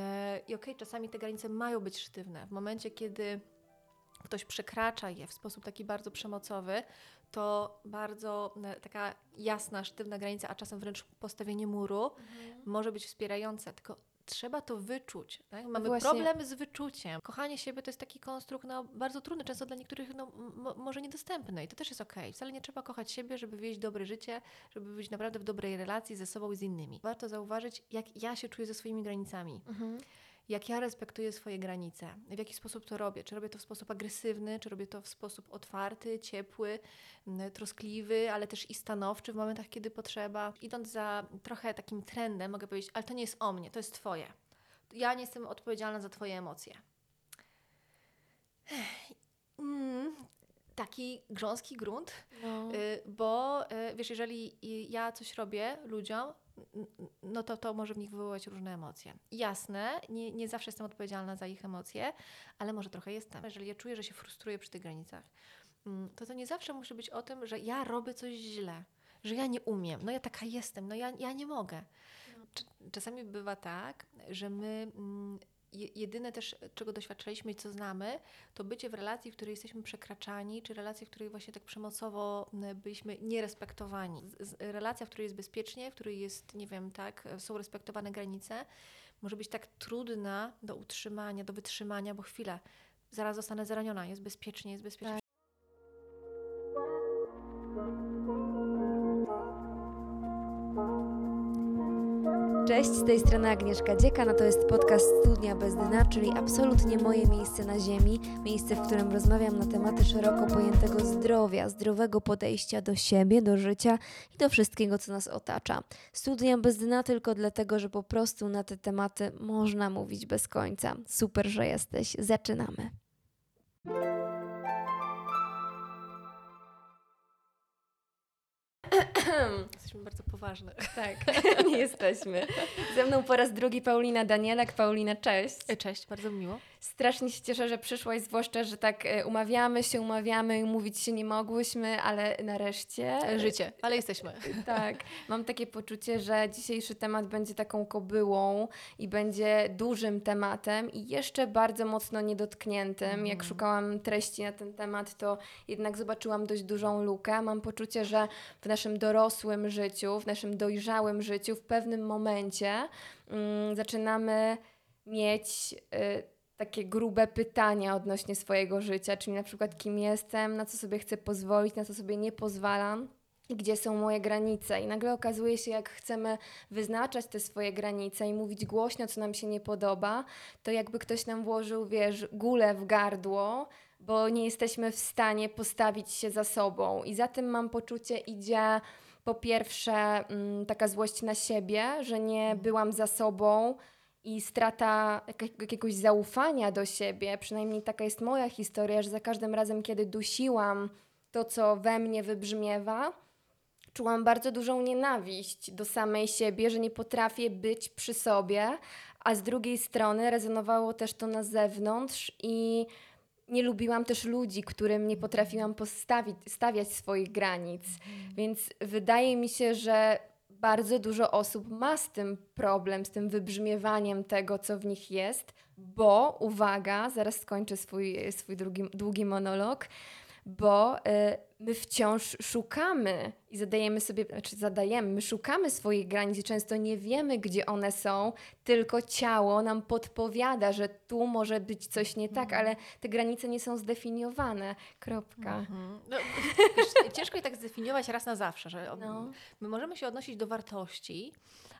E, I okej, czasami te granice mają być sztywne. W momencie, kiedy ktoś przekracza je w sposób taki bardzo przemocowy, to bardzo e, taka jasna, sztywna granica, a czasem wręcz postawienie muru może być wspierające. Tylko trzeba to wyczuć. Tak? Mamy Właśnie. problem z wyczuciem. Kochanie siebie to jest taki konstrukt no, bardzo trudny, często dla niektórych no, może niedostępny i to też jest okej. Wcale nie trzeba kochać siebie, żeby wieść dobre życie, żeby być naprawdę w dobrej relacji ze sobą i z innymi. Warto zauważyć, jak ja się czuję ze swoimi granicami jak ja respektuję swoje granice, w jaki sposób to robię. Czy robię to w sposób agresywny, czy robię to w sposób otwarty, ciepły, m, troskliwy, ale też i stanowczy w momentach, kiedy potrzeba. Idąc za trochę takim trendem, mogę powiedzieć, ale to nie jest o mnie, to jest Twoje. Ja nie jestem odpowiedzialna za Twoje emocje. Mm, taki grząski grunt, No. Y, bo y, wiesz, jeżeli y, ja coś robię ludziom, no to to może w nich wywołać różne emocje. Jasne, nie, nie zawsze jestem odpowiedzialna za ich emocje, ale może trochę jestem. Jeżeli ja czuję, że się frustruję przy tych granicach, mm, to to nie zawsze musi być o tym, że ja robię coś źle, że ja nie umiem, no ja taka jestem, no ja, ja nie mogę. Cz- Czasami bywa tak, że my mm, jedyne też, czego doświadczaliśmy i co znamy, to bycie w relacji, w której jesteśmy przekraczani, czy relacji, w której właśnie tak przemocowo byliśmy nierespektowani. Relacja, w której jest bezpiecznie, w której jest, nie wiem, tak, są respektowane granice, może być tak trudna do utrzymania, do wytrzymania, bo chwilę, zaraz zostanę zraniona, jest bezpiecznie, jest bezpiecznie. Cześć, z tej strony Agnieszka Dziekana, to jest podcast Studnia bez dna, czyli absolutnie moje miejsce na ziemi, miejsce, w którym rozmawiam na tematy szeroko pojętego zdrowia, zdrowego podejścia do siebie, do życia i do wszystkiego, co nas otacza. Studnia bez dna tylko dlatego, że po prostu na te tematy można mówić bez końca. Super, że jesteś. Zaczynamy. Jesteśmy bardzo poważne. Tak, nie jesteśmy. Ze mną po raz drugi Paulina Danielak. Paulina, cześć. Cześć, bardzo mi miło. Strasznie się cieszę, że przyszłaś, zwłaszcza, że tak e, umawiamy się, umawiamy i mówić się nie mogłyśmy, ale nareszcie. Życie, ale jesteśmy. Tak, mam takie poczucie, że dzisiejszy temat będzie taką kobyłą i będzie dużym tematem i jeszcze bardzo mocno niedotkniętym. Jak szukałam treści na ten temat, to jednak zobaczyłam dość dużą lukę. Mam poczucie, że w naszym dorosłym życiu, w naszym dojrzałym życiu, w pewnym momencie mm, zaczynamy mieć. Y, takie grube pytania odnośnie swojego życia, czyli na przykład kim jestem, na co sobie chcę pozwolić, na co sobie nie pozwalam i gdzie są moje granice. I nagle okazuje się, jak chcemy wyznaczać te swoje granice i mówić głośno, co nam się nie podoba, to jakby ktoś nam włożył, wiesz, gulę w gardło, bo nie jesteśmy w stanie postawić się za sobą. I za tym mam poczucie idzie po pierwsze mm, taka złość na siebie, że nie byłam za sobą, i strata jak- jakiegoś zaufania do siebie, przynajmniej taka jest moja historia, że za każdym razem, kiedy dusiłam to, co we mnie wybrzmiewa, czułam bardzo dużą nienawiść do samej siebie, że nie potrafię być przy sobie, a z drugiej strony rezonowało też to na zewnątrz i nie lubiłam też ludzi, którym nie potrafiłam postawić, stawiać swoich granic. Więc wydaje mi się, że bardzo dużo osób ma z tym problem, z tym wybrzmiewaniem tego, co w nich jest, bo uwaga, zaraz skończę swój, swój drugi, długi monolog, bo y, my wciąż szukamy i zadajemy sobie, znaczy zadajemy, my szukamy swoich granic i często nie wiemy, gdzie one są, tylko ciało nam podpowiada, że tu może być coś nie tak, ale te granice nie są zdefiniowane. Kropka. Mhm. No, wiesz, ciężko je tak zdefiniować raz na zawsze, że No. my możemy się odnosić do wartości,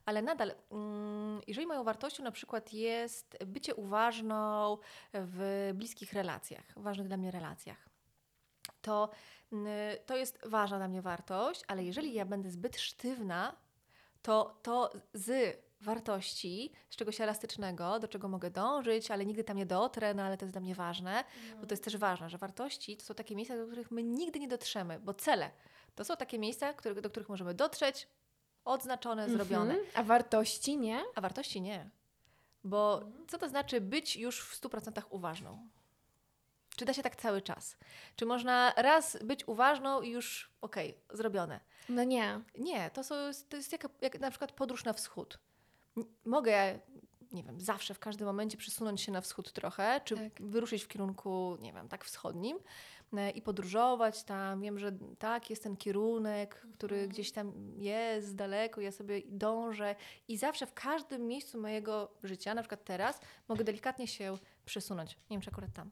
ale nadal, mm, jeżeli moją wartością na przykład jest bycie uważną w bliskich relacjach, ważnych dla mnie relacjach, to, mm, to jest ważna dla mnie wartość, ale jeżeli ja będę zbyt sztywna, to, to z wartości, z czegoś elastycznego, do czego mogę dążyć, ale nigdy tam nie dotrę, no ale to jest dla mnie ważne, bo to jest też ważne, że wartości to są takie miejsca, do których my nigdy nie dotrzemy, bo cele to są takie miejsca, które, do których możemy dotrzeć, odznaczone, zrobione, Mhm. A wartości nie? a wartości nie. Bo co to znaczy być już w 100% uważną? Czy da się tak cały czas? Czy można raz być uważną i już okej, zrobione? No nie. Nie, to, są, to jest jak, jak na przykład podróż na wschód. Mogę, nie wiem, zawsze w każdym momencie przesunąć się na wschód trochę, czy Tak. wyruszyć w kierunku, nie wiem, tak wschodnim e, i podróżować tam. Wiem, że tak, jest ten kierunek, który gdzieś tam jest daleko, ja sobie dążę i zawsze w każdym miejscu mojego życia, na przykład teraz, mogę delikatnie się przesunąć. Nie wiem, czy akurat tam,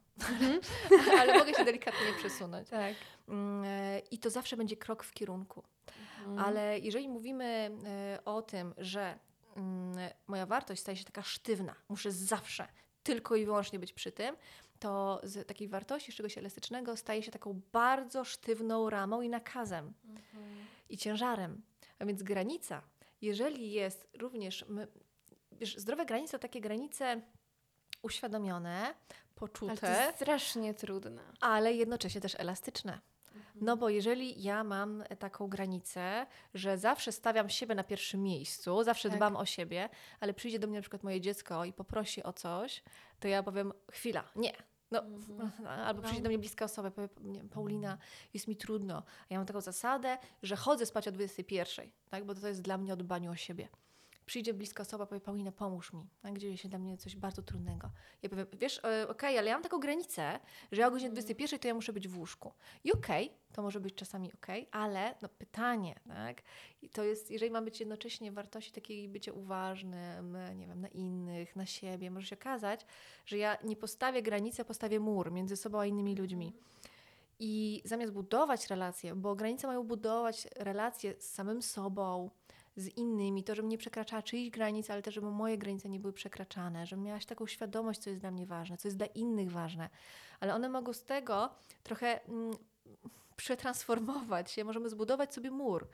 ale mogę się delikatnie przesunąć. Tak. Mm, e, I to zawsze będzie krok w kierunku. Mhm. Ale jeżeli mówimy e, o tym, że mm, moja wartość staje się taka sztywna, muszę zawsze tylko i wyłącznie być przy tym, to z takiej wartości z czegoś elastycznego staje się taką bardzo sztywną ramą i nakazem i ciężarem. A więc granica, jeżeli jest również, my, wiesz, zdrowe granice to takie granice uświadomione, Ale to poczute, jest strasznie trudne. ale jednocześnie też elastyczne. No bo jeżeli ja mam taką granicę, że zawsze stawiam siebie na pierwszym miejscu, zawsze Tak. dbam o siebie, ale przyjdzie do mnie na przykład moje dziecko i poprosi o coś, to ja powiem chwila, nie. No, albo przyjdzie do mnie bliska osoba, powie, nie, Paulina, jest mi trudno. A ja mam taką zasadę, że chodzę spać o 21, tak? bo to jest dla mnie o dbaniu o siebie. Przyjdzie bliska osoba, powie, Paulina, pomóż mi. Dzieje się dla mnie coś bardzo trudnego. Ja powiem, wiesz, e, okej, ale ja mam taką granicę, że ja o godzinie 21 to ja muszę być w łóżku. I okej, to może być czasami okej, ale no, pytanie, tak? I to jest, jeżeli ma być jednocześnie wartości takiej bycia uważnym, nie wiem, na innych, na siebie, może się okazać, że ja nie postawię granicy, postawię mur między sobą a innymi ludźmi. I zamiast budować relacje, bo granice mają budować relacje z samym sobą, z innymi, to żebym nie przekraczała czyichś granic, ale też żeby moje granice nie były przekraczane, żebym miałaś taką świadomość, co jest dla mnie ważne, co jest dla innych ważne. Ale one mogą z tego trochę mm, przetransformować się, możemy zbudować sobie mur.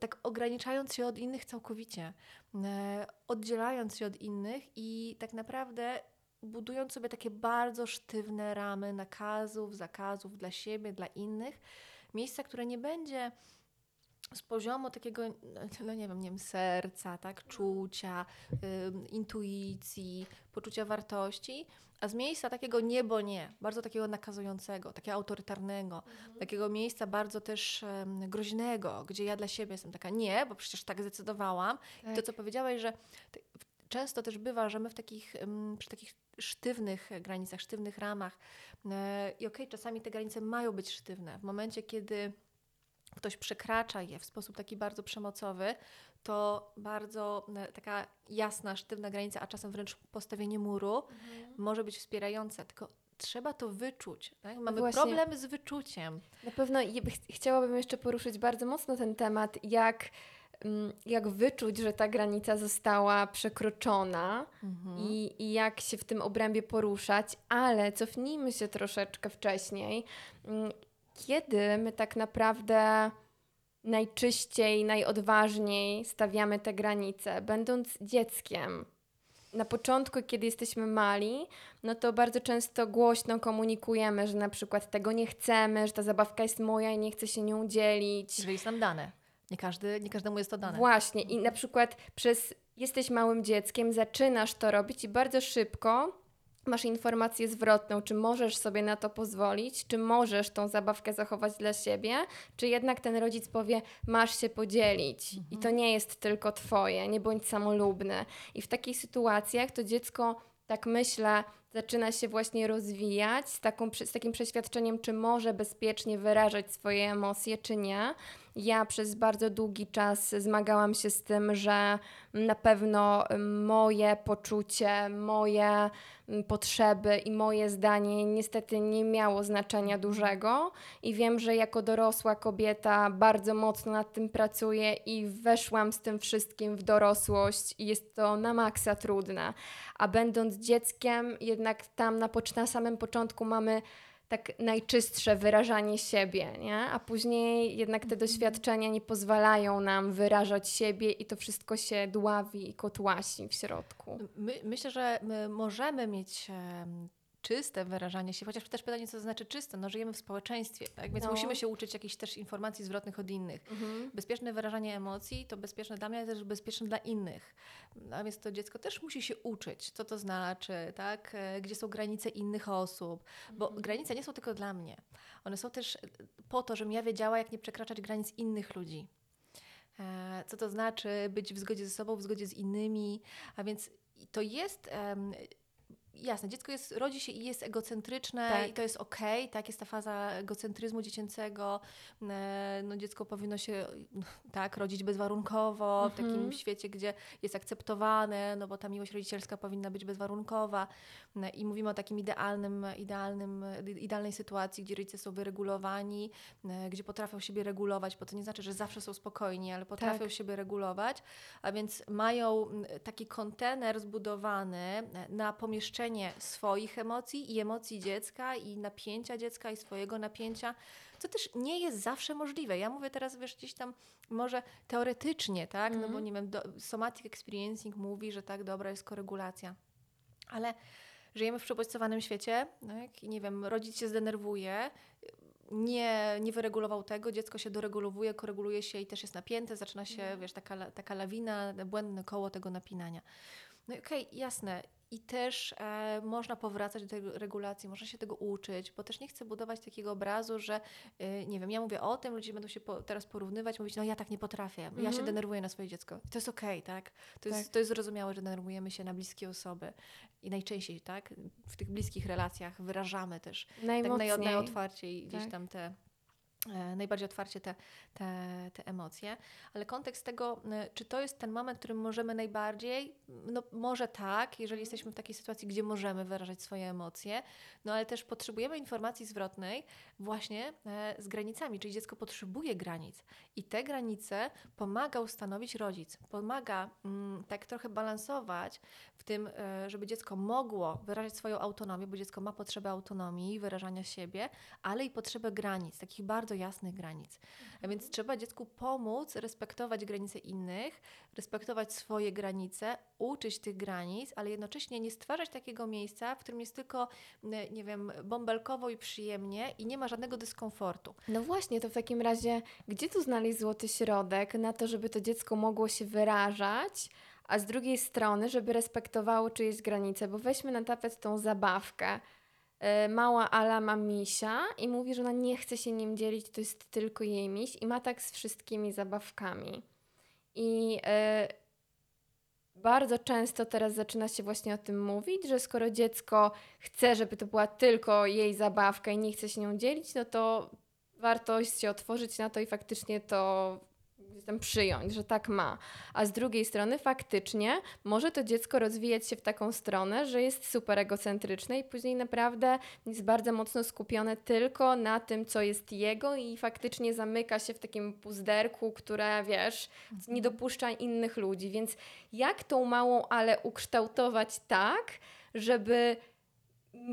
Tak ograniczając się od innych całkowicie, e, oddzielając się od innych i tak naprawdę budując sobie takie bardzo sztywne ramy nakazów, zakazów dla siebie, dla innych, miejsca, które nie będzie z poziomu takiego, no nie wiem, nie wiem serca, tak, czucia, ym, intuicji, poczucia wartości, a z miejsca takiego nie, bo nie, bardzo takiego nakazującego, takiego autorytarnego, takiego miejsca bardzo też groźnego, gdzie ja dla siebie jestem taka nie, bo przecież tak zdecydowałam. I to, Tak. co powiedziałaś, że często też bywa, że my w takich, przy takich sztywnych granicach, sztywnych ramach e, i okej, czasami te granice mają być sztywne. W momencie, kiedy ktoś przekracza je w sposób taki bardzo przemocowy, to bardzo e, taka jasna, sztywna granica, a czasem wręcz postawienie muru może być wspierające, tylko trzeba to wyczuć. Tak? Mamy właśnie. problem z wyczuciem. Na pewno ch- chciałabym jeszcze poruszyć bardzo mocno ten temat, jak, mm, jak wyczuć, że ta granica została przekroczona i, i jak się w tym obrębie poruszać, ale cofnijmy się troszeczkę wcześniej. Kiedy my tak naprawdę najczyściej, najodważniej stawiamy te granice, będąc dzieckiem? Na początku, kiedy jesteśmy mali, no to bardzo często głośno komunikujemy, że na przykład tego nie chcemy, że ta zabawka jest moja i nie chcę się nią dzielić. Jeżeli jest nam dane. Nie, każdy, nie każdemu jest to dane. Właśnie, i na przykład przez jesteś małym dzieckiem, zaczynasz to robić i bardzo szybko masz informację zwrotną, czy możesz sobie na to pozwolić, czy możesz tą zabawkę zachować dla siebie, czy jednak ten rodzic powie, masz się podzielić i to nie jest tylko twoje, nie bądź samolubny. I w takich sytuacjach to dziecko, tak myślę, zaczyna się właśnie rozwijać z, taką, z takim przeświadczeniem, czy może bezpiecznie wyrażać swoje emocje, czy nie. Ja przez bardzo długi czas zmagałam się z tym, że na pewno moje poczucie, moje mm, potrzeby i moje zdanie niestety nie miało znaczenia dużego i wiem, że jako dorosła kobieta bardzo mocno nad tym pracuję i weszłam z tym wszystkim w dorosłość i jest to na maksa trudne. A będąc dzieckiem, jednak tam na, na samym początku mamy tak najczystsze wyrażanie siebie, nie? A później jednak te doświadczenia nie pozwalają nam wyrażać siebie i to wszystko się dławi i kotłasi w środku. My, myślę, że my możemy mieć czyste wyrażanie się, chociaż też pytanie, co to znaczy czyste. No, żyjemy w społeczeństwie, tak? więc No. musimy się uczyć jakichś też informacji zwrotnych od innych. Bezpieczne wyrażanie emocji to bezpieczne dla mnie, ale też bezpieczne dla innych. A więc to dziecko też musi się uczyć, co to znaczy, tak? E, gdzie są granice innych osób, bo granice nie są tylko dla mnie. One są też po to, żebym ja wiedziała, jak nie przekraczać granic innych ludzi. E, Co to znaczy być w zgodzie ze sobą, w zgodzie z innymi, a więc to jest. Jasne, dziecko jest, rodzi się i jest egocentryczne Tak. i to jest okej, tak, jest ta faza egocentryzmu dziecięcego, e, no dziecko powinno się tak rodzić bezwarunkowo, w Mhm. takim świecie, gdzie jest akceptowane, no bo ta miłość rodzicielska powinna być bezwarunkowa No i mówimy o takim idealnym, idealnym, idealnej sytuacji, gdzie rodzice są wyregulowani, e, gdzie potrafią siebie regulować, bo to nie znaczy, że zawsze są spokojni, ale potrafią Tak. siebie regulować, a więc mają taki kontener zbudowany e, na swoich emocji i emocji dziecka i napięcia dziecka i swojego napięcia, co też nie jest zawsze możliwe. Ja mówię teraz, wiesz, gdzieś tam może teoretycznie, tak, no bo Mhm. nie wiem, do, somatic experiencing mówi, że tak, dobra jest koregulacja, ale żyjemy w przebodźcowanym świecie, tak? i nie wiem, rodzic się zdenerwuje, nie, nie wyregulował tego, dziecko się doregulowuje, koreguluje się i też jest napięte, zaczyna się, Mhm. wiesz, taka, taka lawina, błędne koło tego napinania. No i okej, jasne. I też e, można powracać do tej regulacji, można się tego uczyć, bo też nie chcę budować takiego obrazu, że e, nie wiem, ja mówię o tym, ludzie będą się po, teraz porównywać, mówić, no ja tak nie potrafię, ja się Mhm. denerwuję na swoje dziecko. I to jest okej, tak? To, Tak. Jest, to jest zrozumiałe, że denerwujemy się na bliskie osoby. I najczęściej, tak? W tych bliskich relacjach wyrażamy też tak naj, Najmocniej. najotwarciej gdzieś Tak. tam te najbardziej otwarcie te, te, te emocje, ale kontekst tego, e, czy to jest ten moment, w którym możemy najbardziej, no może tak, jeżeli jesteśmy w takiej sytuacji, gdzie możemy wyrażać swoje emocje, no ale też potrzebujemy informacji zwrotnej właśnie e, z granicami, czyli dziecko potrzebuje granic. I te granice pomaga ustanowić rodzic, pomaga mm, tak trochę balansować w tym, e, żeby dziecko mogło wyrażać swoją autonomię, bo dziecko ma potrzebę autonomii, wyrażania siebie, ale i potrzebę granic, takich bardzo jasnych granic. A więc trzeba dziecku pomóc respektować granice innych, respektować swoje granice, uczyć tych granic, ale jednocześnie nie stwarzać takiego miejsca, w którym jest tylko, n- nie wiem, bąbelkowo i przyjemnie i nie ma żadnego dyskomfortu. No właśnie, to w takim razie, gdzie tu znaleźć złoty środek na to, żeby to dziecko mogło się wyrażać, a z drugiej strony, żeby respektowało czyjeś granice? Bo weźmy na tapet tą zabawkę. E, Mała Ala ma misia i mówi, że ona nie chce się nim dzielić, to jest tylko jej miś i ma tak z wszystkimi zabawkami. I e, bardzo często teraz zaczyna się właśnie o tym mówić, że skoro dziecko chce, żeby to była tylko jej zabawka i nie chce się nią dzielić, no to warto się otworzyć na to i faktycznie to gdzieś tam przyjąć, że tak ma. A z drugiej strony faktycznie może to dziecko rozwijać się w taką stronę, że jest super egocentryczne i później naprawdę jest bardzo mocno skupione tylko na tym, co jest jego i faktycznie zamyka się w takim puzderku, które wiesz, nie dopuszcza innych ludzi. Więc jak tą małą ale ukształtować tak, żeby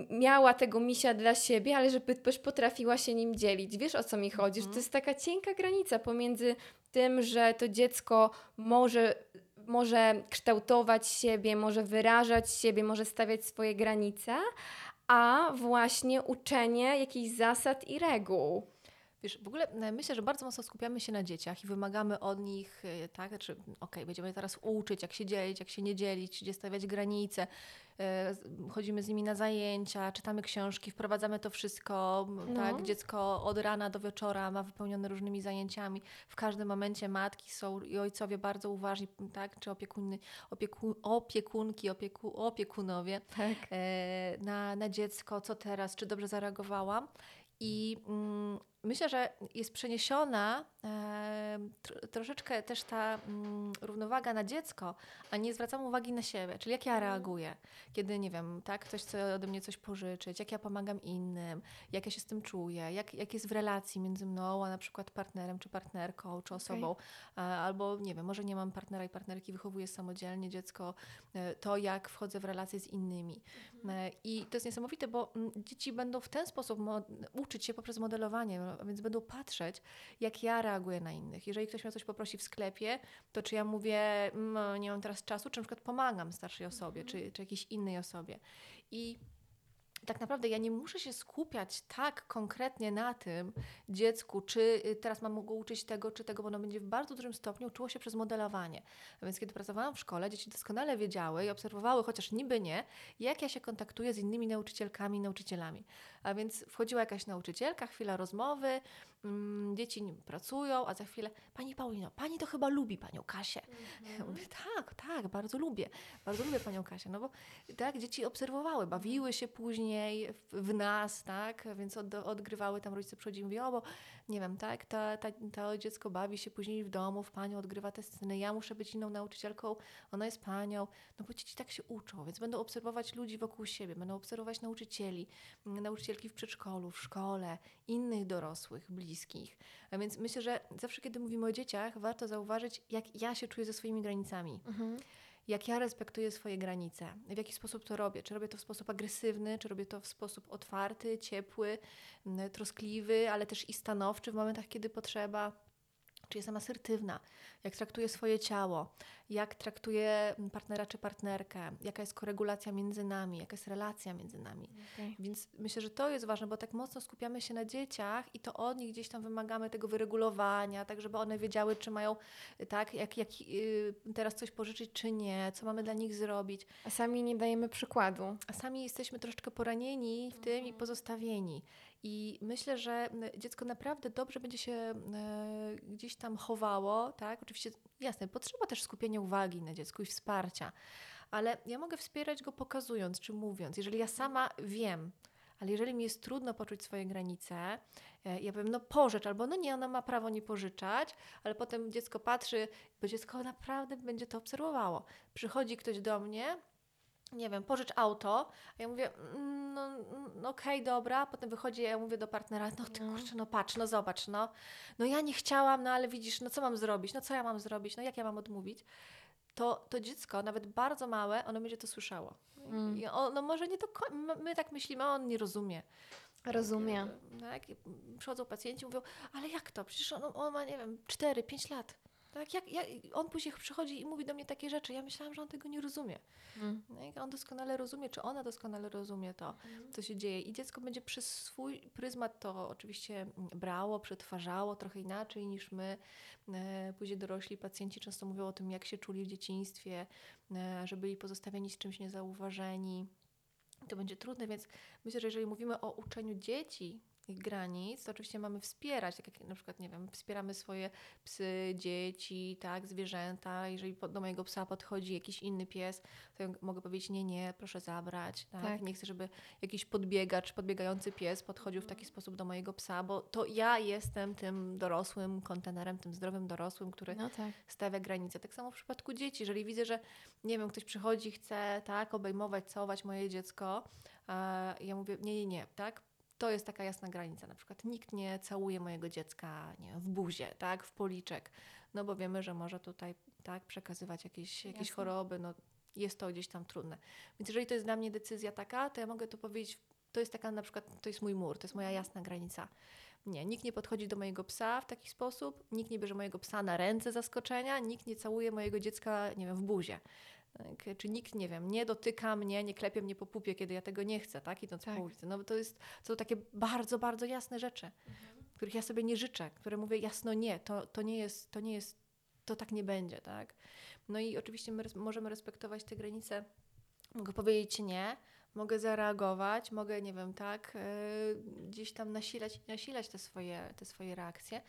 miała tego misia dla siebie, ale żeby też potrafiła się nim dzielić. Wiesz o co mi chodzi? Że to Mhm. jest taka cienka granica pomiędzy tym, że to dziecko może, może kształtować siebie, może wyrażać siebie, może stawiać swoje granice, a właśnie uczenie jakichś zasad i reguł. Wiesz, w ogóle e, myślę, że bardzo mocno skupiamy się na dzieciach i wymagamy od nich, e, tak, znaczy, okej, będziemy teraz uczyć, jak się dzielić, jak się nie dzielić, gdzie stawiać granice, e, chodzimy z nimi na zajęcia, czytamy książki, wprowadzamy to wszystko, No. tak, dziecko od rana do wieczora ma wypełnione różnymi zajęciami, w każdym momencie matki są i ojcowie bardzo uważni, tak, czy opiekuny, opieku, opiekunki, opieku, opiekunowie, Tak. na, na dziecko, co teraz, czy dobrze zareagowałam. I mm, myślę, że jest przeniesiona e, tr- troszeczkę też ta mm, równowaga na dziecko, a nie zwracam uwagi na siebie, czyli jak ja reaguję, kiedy, nie wiem, tak, ktoś chce ode mnie coś pożyczyć, jak ja pomagam innym, jak ja się z tym czuję, jak, jak jest w relacji między mną, a na przykład partnerem, czy partnerką, czy osobą, e, albo, nie wiem, może nie mam partnera i partnerki, wychowuję samodzielnie dziecko, e, to jak wchodzę w relacje z innymi. E, I to jest niesamowite, bo mm, dzieci będą w ten sposób uczyć się poprzez modelowanie, a więc będą patrzeć, jak ja reaguję na innych. Jeżeli ktoś mnie o coś poprosi w sklepie, to czy ja mówię, "Mm, nie mam teraz czasu, czy na przykład pomagam starszej osobie, czy, czy jakiejś innej osobie. I tak naprawdę ja nie muszę się skupiać tak konkretnie na tym dziecku, czy y, teraz mam go uczyć tego, czy tego, bo ono będzie w bardzo dużym stopniu uczyło się przez modelowanie. A więc kiedy pracowałam w szkole, dzieci doskonale wiedziały i obserwowały, chociaż niby nie, jak ja się kontaktuję z innymi nauczycielkami i nauczycielami. A więc wchodziła jakaś nauczycielka, chwila rozmowy, mm, dzieci nim pracują, a za chwilę, Pani Paulino, Pani to chyba lubi Panią Kasię. Ja mówię, tak, tak, bardzo lubię, bardzo lubię Panią Kasię, no bo tak, dzieci obserwowały, bawiły się później w, w nas, tak, więc od, odgrywały tam rodzice przychodzili i o, bo nie wiem, tak, ta, ta, to dziecko bawi się później w domu, w Panią odgrywa te sceny, ja muszę być inną nauczycielką, ona jest Panią, no bo dzieci tak się uczą, więc będą obserwować ludzi wokół siebie, będą obserwować nauczycieli, nauczycielki w przedszkolu, w szkole, innych dorosłych, bliskich. A więc myślę, że zawsze, kiedy mówimy o dzieciach, warto zauważyć, jak ja się czuję ze swoimi granicami. Jak ja respektuję swoje granice, w jaki sposób to robię. Czy robię to w sposób agresywny, czy robię to w sposób otwarty, ciepły, mm, troskliwy, ale też i stanowczy w momentach, kiedy potrzeba. Czy jestem asertywna, jak traktuję swoje ciało, jak traktuję partnera czy partnerkę, jaka jest koregulacja między nami, jaka jest relacja między nami. Okej. Więc myślę, że to jest ważne, bo tak mocno skupiamy się na dzieciach i to od nich gdzieś tam wymagamy tego wyregulowania, tak żeby one wiedziały, czy mają, tak, jak, jak y, teraz coś pożyczyć, czy nie, co mamy dla nich zrobić. A sami nie dajemy przykładu. A sami jesteśmy troszeczkę poranieni w tym i pozostawieni. I myślę, że dziecko naprawdę dobrze będzie się e, gdzieś tam chowało, tak? Oczywiście, jasne, potrzeba też skupienia uwagi na dziecku i wsparcia, ale ja mogę wspierać go pokazując czy mówiąc. Jeżeli ja sama wiem, ale jeżeli mi jest trudno poczuć swoje granice, e, ja powiem, no pożycz, albo no nie, ona ma prawo nie pożyczać, ale potem dziecko patrzy, bo dziecko naprawdę będzie to obserwowało. Przychodzi ktoś do mnie, nie wiem, pożycz auto, a ja mówię, mm, no, mm, okej, dobra, potem wychodzi, ja mówię do partnera, no ty No. kurczę, no patrz, no zobacz, no, no ja nie chciałam, no ale widzisz, no co mam zrobić, no co ja mam zrobić, no jak ja mam odmówić, to, to dziecko, nawet bardzo małe, ono będzie to słyszało. Mm. I ono może nie do końca, my tak myślimy, on nie rozumie. Rozumiem. Tak, przychodzą pacjenci, mówią, ale jak to? Przecież on, on ma, nie wiem, 4-5 lat. Tak, jak, jak, on później przychodzi i mówi do mnie takie rzeczy. Ja myślałam, że on tego nie rozumie. Mm. No on doskonale rozumie, czy ona doskonale rozumie to, co się dzieje. I dziecko będzie przez swój pryzmat to oczywiście brało, przetwarzało trochę inaczej niż my. E, Później dorośli pacjenci często mówią o tym, jak się czuli w dzieciństwie, e, że byli pozostawieni z czymś niezauważeni. To będzie trudne, więc myślę, że jeżeli mówimy o uczeniu dzieci ich granic, to oczywiście mamy wspierać, tak jak na przykład, nie wiem, wspieramy swoje psy, dzieci, tak, zwierzęta. Jeżeli do mojego psa podchodzi jakiś inny pies, to ja mogę powiedzieć, nie, nie, proszę zabrać, tak? Tak. Nie chcę, żeby jakiś podbiegacz, podbiegający pies podchodził w taki sposób do mojego psa, bo to ja jestem tym dorosłym kontenerem, tym zdrowym dorosłym, który No tak. stawia granice. Tak samo w przypadku dzieci. Jeżeli widzę, że nie wiem, ktoś przychodzi, chce tak, obejmować, całować moje dziecko, a ja mówię, nie, nie, nie, tak? To jest taka jasna granica. Na przykład nikt nie całuje mojego dziecka nie wiem, w buzie, tak, w policzek, no bo wiemy, że może tutaj tak przekazywać jakieś, jakieś Jasne. choroby, no jest to gdzieś tam trudne. Więc jeżeli to jest dla mnie decyzja taka, to ja mogę to powiedzieć, to jest taka na przykład, to jest mój mur, to jest moja jasna granica. Nie, nikt nie podchodzi do mojego psa w taki sposób, nikt nie bierze mojego psa na ręce zaskoczenia, nikt nie całuje mojego dziecka, nie wiem, w buzie. Tak? Czy nikt, nie wiem, nie dotyka mnie, nie klepie mnie po pupie, kiedy ja tego nie chcę, tak? Idąc Tak. po ulicy. No to jest, to są takie bardzo, bardzo jasne rzeczy, których ja sobie nie życzę, które mówię jasno nie, to, to nie jest, to nie jest, to tak nie będzie, tak? No i oczywiście my możemy respektować te granice. Mogę powiedzieć nie, mogę zareagować, mogę, nie wiem, tak, yy, gdzieś tam nasilać, nasilać te swoje, te swoje reakcje.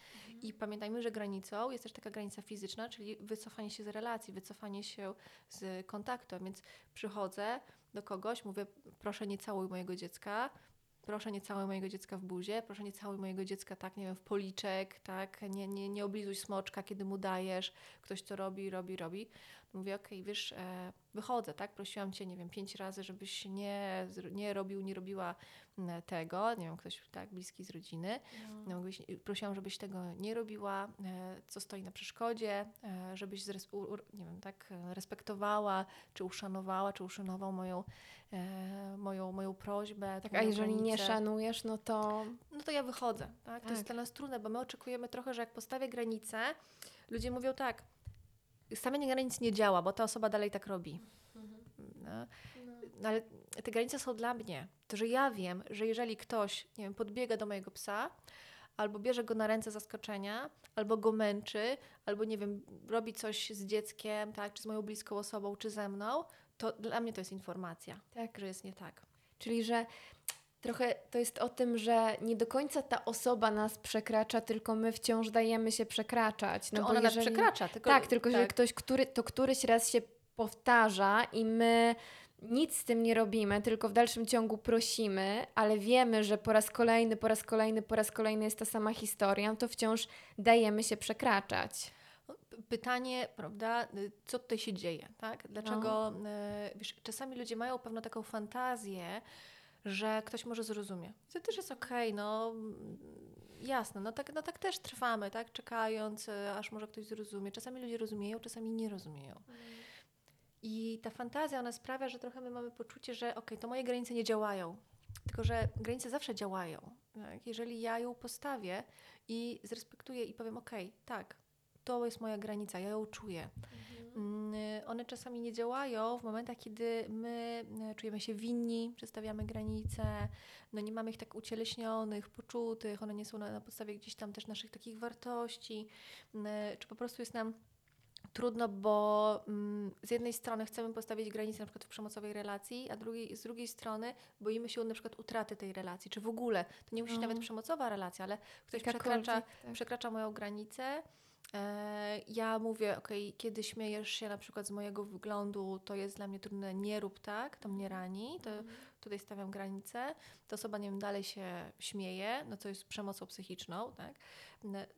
I pamiętajmy, że granicą jest też taka granica fizyczna, czyli wycofanie się z relacji, wycofanie się z kontaktu. Więc przychodzę do kogoś, mówię, proszę nie całuj mojego dziecka, proszę nie całuj mojego dziecka w buzie, proszę nie całuj mojego dziecka tak, nie wiem, w policzek, tak, nie, nie, nie oblizuj smoczka, kiedy mu dajesz, ktoś to robi, robi, robi. Mówię, okej, wiesz, e, wychodzę, tak, prosiłam Cię, nie wiem, pięć razy, żebyś nie, nie robił, nie robiła tego, nie wiem, ktoś tak bliski z rodziny, no, mówisz, prosiłam, żebyś tego nie robiła, e, co stoi na przeszkodzie, e, żebyś nie wiem, tak respektowała, czy uszanowała, czy uszanował moją, moją, moją prośbę. Tak, a jeżeli nie granicę. szanujesz, no to No to ja wychodzę, tak? To jest Tak. dla nas trudne, bo my oczekujemy trochę, że jak postawię granicę, ludzie mówią tak, stawianie granic nie działa, bo ta osoba dalej tak robi. No. No ale te granice są dla mnie. To, że ja wiem, że jeżeli ktoś, nie wiem, podbiega do mojego psa, albo bierze go na ręce zaskoczenia, albo go męczy, albo nie wiem, robi coś z dzieckiem, tak, czy z moją bliską osobą, czy ze mną, to dla mnie to jest informacja, tak. że jest nie tak. Czyli, że Trochę to jest o tym, że nie do końca ta osoba nas przekracza, tylko my wciąż dajemy się przekraczać. Czy No bo ona nas jeżeli- przekracza? Tylko, Tak, tylko tak. ktoś, który, to któryś raz się powtarza i my nic z tym nie robimy, tylko w dalszym ciągu prosimy, ale wiemy, że po raz kolejny, po raz kolejny, po raz kolejny jest ta sama historia, to wciąż dajemy się przekraczać. P- Pytanie, prawda, y, co tutaj się dzieje, tak? Dlaczego, y, wiesz, czasami ludzie mają pewną taką fantazję, że ktoś może zrozumie. To też jest okej, no mm, jasne, no tak, no tak też trwamy, tak? Czekając, y, aż może ktoś zrozumie. Czasami ludzie rozumieją, czasami nie rozumieją. I ta fantazja, ona sprawia, że trochę my mamy poczucie, że okej, to moje granice nie działają. Tylko, że granice zawsze działają. Tak? Jeżeli ja ją postawię i zrespektuję i powiem, okej, tak, to jest moja granica, ja ją czuję. Y, One czasami nie działają w momentach, kiedy my y, czujemy się winni, przestawiamy granice, no nie mamy ich tak ucieleśnionych, poczutych, one nie są na, na podstawie gdzieś tam też naszych takich wartości, y, czy po prostu jest nam trudno, bo mm, z jednej strony chcemy postawić granice na przykład w przemocowej relacji, a drugiej, z drugiej strony boimy się na przykład utraty tej relacji, czy w ogóle, to nie musi No. nawet przemocowa relacja, ale ktoś Jakakolwiek, przekracza tak. przekracza moją granicę. E, Ja mówię, okej, kiedy śmiejesz się na przykład z mojego wyglądu, to jest dla mnie trudne, nie rób tak, to mnie rani, to tutaj stawiam granicę. Ta osoba, nie wiem, dalej się śmieje, no co jest przemocą psychiczną, tak?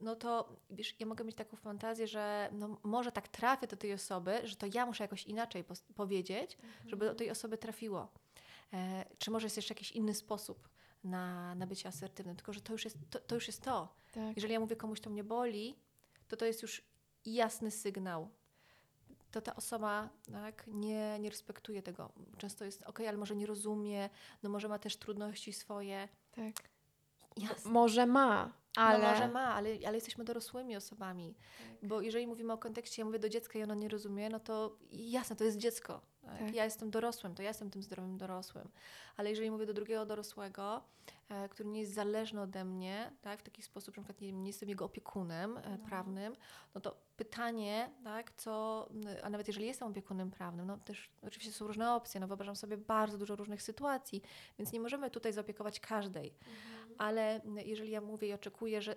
No- to, wiesz, ja mogę mieć taką fantazję, że no, może tak trafię do tej osoby, że to ja muszę jakoś inaczej powiedzieć, żeby do tej osoby trafiło. E, czy może jest jeszcze jakiś inny sposób na, na bycie asertywnym, tylko że to już jest to. to, już jest to. Tak. Jeżeli ja mówię komuś, to mnie boli, to to jest już jasny sygnał. To ta osoba tak, nie, nie respektuje tego. Często jest, ok, ale może nie rozumie, no może ma też trudności swoje. tak. Jasne. Może ma, ale... No może ma, ale, ale jesteśmy dorosłymi osobami. Bo jeżeli mówimy o kontekście, ja mówię do dziecka i ono nie rozumie, no to jasne, to jest dziecko. Tak? Tak. Ja jestem dorosłym, to ja jestem tym zdrowym dorosłym. Ale jeżeli mówię do drugiego dorosłego, e, który nie jest zależny ode mnie, tak, w taki sposób, że na przykład nie, nie jestem jego opiekunem e, prawnym, no to pytanie, tak, co, a nawet jeżeli jestem opiekunem prawnym, no też oczywiście są różne opcje, no wyobrażam sobie bardzo dużo różnych sytuacji, więc nie możemy tutaj zaopiekować każdej. Ale jeżeli ja mówię i oczekuję, że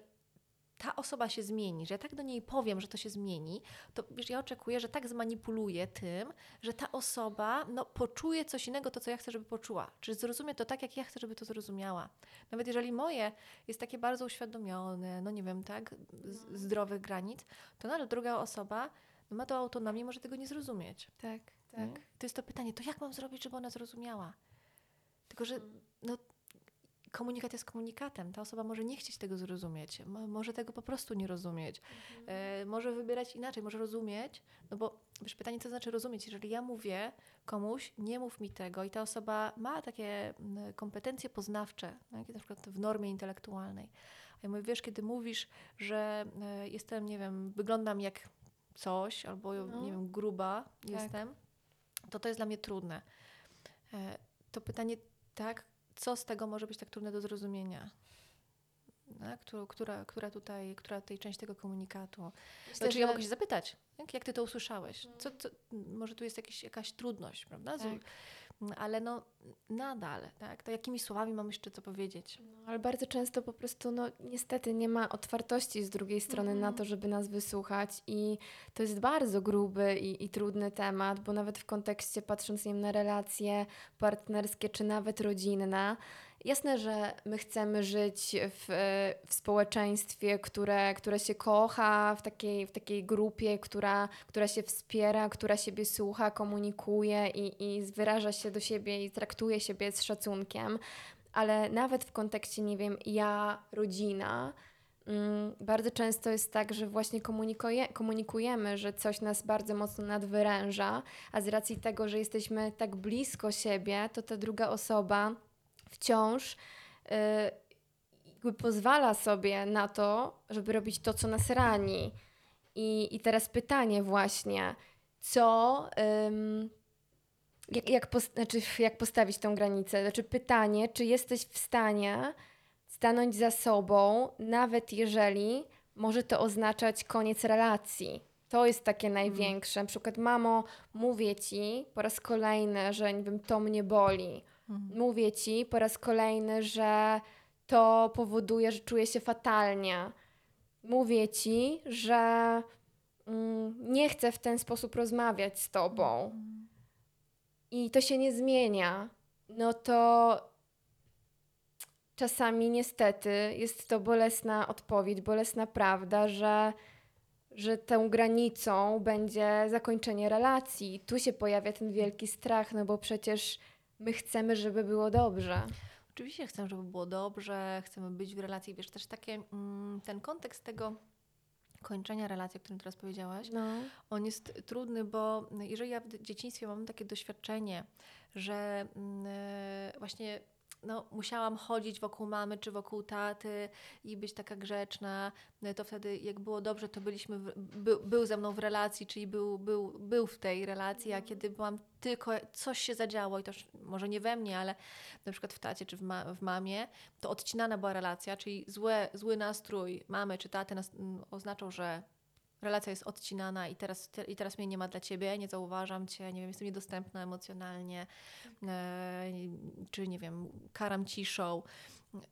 ta osoba się zmieni, że ja tak do niej powiem, że to się zmieni, to wiesz, ja oczekuję, że tak zmanipuluję tym, że ta osoba no, poczuje coś innego, to co ja chcę, żeby poczuła. Czy zrozumie to tak, jak ja chcę, żeby to zrozumiała. Nawet jeżeli moje jest takie bardzo uświadomione, no nie wiem, tak, z- zdrowych granic, to nadal druga osoba no, ma tą autonomię, może tego nie zrozumieć. Tak, Tak? tak. To jest to pytanie, to jak mam zrobić, żeby ona zrozumiała? Tylko, że no, komunikat jest komunikatem. Ta osoba może nie chcieć tego zrozumieć, mo- może tego po prostu nie rozumieć, e, może wybierać inaczej, może rozumieć, no bo wiesz, pytanie, co znaczy rozumieć? Jeżeli ja mówię komuś, nie mów mi tego i ta osoba ma takie kompetencje poznawcze, tak, na przykład w normie intelektualnej, a ja mówię, wiesz, kiedy mówisz, że e, jestem, nie wiem, wyglądam jak coś, albo No. nie wiem, gruba Tak. jestem, to to jest dla mnie trudne. E, To pytanie, tak, co z tego może być tak trudne do zrozumienia? Tak? Która, która, tutaj, która tutaj część tego komunikatu? Myślę, Znaczy, ja mogę się zapytać, jak, jak ty to usłyszałeś? Co, co, może tu jest jakiś, jakaś trudność, prawda? Tak. Ale no nadal, tak? To jakimi słowami mam jeszcze co powiedzieć? No, ale bardzo często po prostu, no niestety nie ma otwartości z drugiej strony na Mhm. to, żeby nas wysłuchać i to jest bardzo gruby i, i trudny temat, bo nawet w kontekście patrząc wiem, na relacje partnerskie czy nawet rodzinne, jasne, że my chcemy żyć w, w społeczeństwie, które, które się kocha, w takiej, w takiej grupie, która, która się wspiera, która siebie słucha, komunikuje i, i wyraża się do siebie i traktuje siebie z szacunkiem. Ale nawet w kontekście, nie wiem, ja, rodzina, mm, bardzo często jest tak, że właśnie komunikuje, komunikujemy, że coś nas bardzo mocno nadwyręża, a z racji tego, że jesteśmy tak blisko siebie, to ta druga osoba wciąż y, jakby pozwala sobie na to, żeby robić to, co nas rani. I, i teraz pytanie właśnie, co... jak, jak, pos, znaczy, jak postawić tą granicę? Znaczy pytanie, czy jesteś w stanie stanąć za sobą, nawet jeżeli może to oznaczać koniec relacji. To jest takie największe. Na przykład, mamo, mówię ci po raz kolejny, że nie wiem, to mnie boli. Mhm. Mówię ci po raz kolejny, że to powoduje, że czuję się fatalnie. Mówię ci, że mm, nie chcę w ten sposób rozmawiać z tobą i to się nie zmienia, no to czasami niestety jest to bolesna odpowiedź, bolesna prawda, że, że tą granicą będzie zakończenie relacji. Tu się pojawia ten wielki strach, no bo przecież my chcemy, żeby było dobrze. Oczywiście chcę, żeby było dobrze, chcemy być w relacji. Wiesz, też takie, mm, ten kontekst tego kończenia relacji, o którym teraz powiedziałaś, No. on jest trudny, bo jeżeli ja w dzieciństwie mam takie doświadczenie, że mm, e, właśnie no, musiałam chodzić wokół mamy czy wokół taty i być taka grzeczna, no, to wtedy jak było dobrze, to byliśmy w, by, był ze mną w relacji, czyli był, był, był w tej relacji, a kiedy byłam tylko, coś się zadziało i to może nie we mnie, ale na przykład w tacie czy w, ma, w mamie, to odcinana była relacja, czyli złe, zły nastrój mamy czy taty nas, m, oznaczał, że relacja jest odcinana i teraz, te, i teraz mnie nie ma dla ciebie, nie zauważam cię, nie wiem, jestem niedostępna emocjonalnie, e, czy nie wiem, karam ciszą.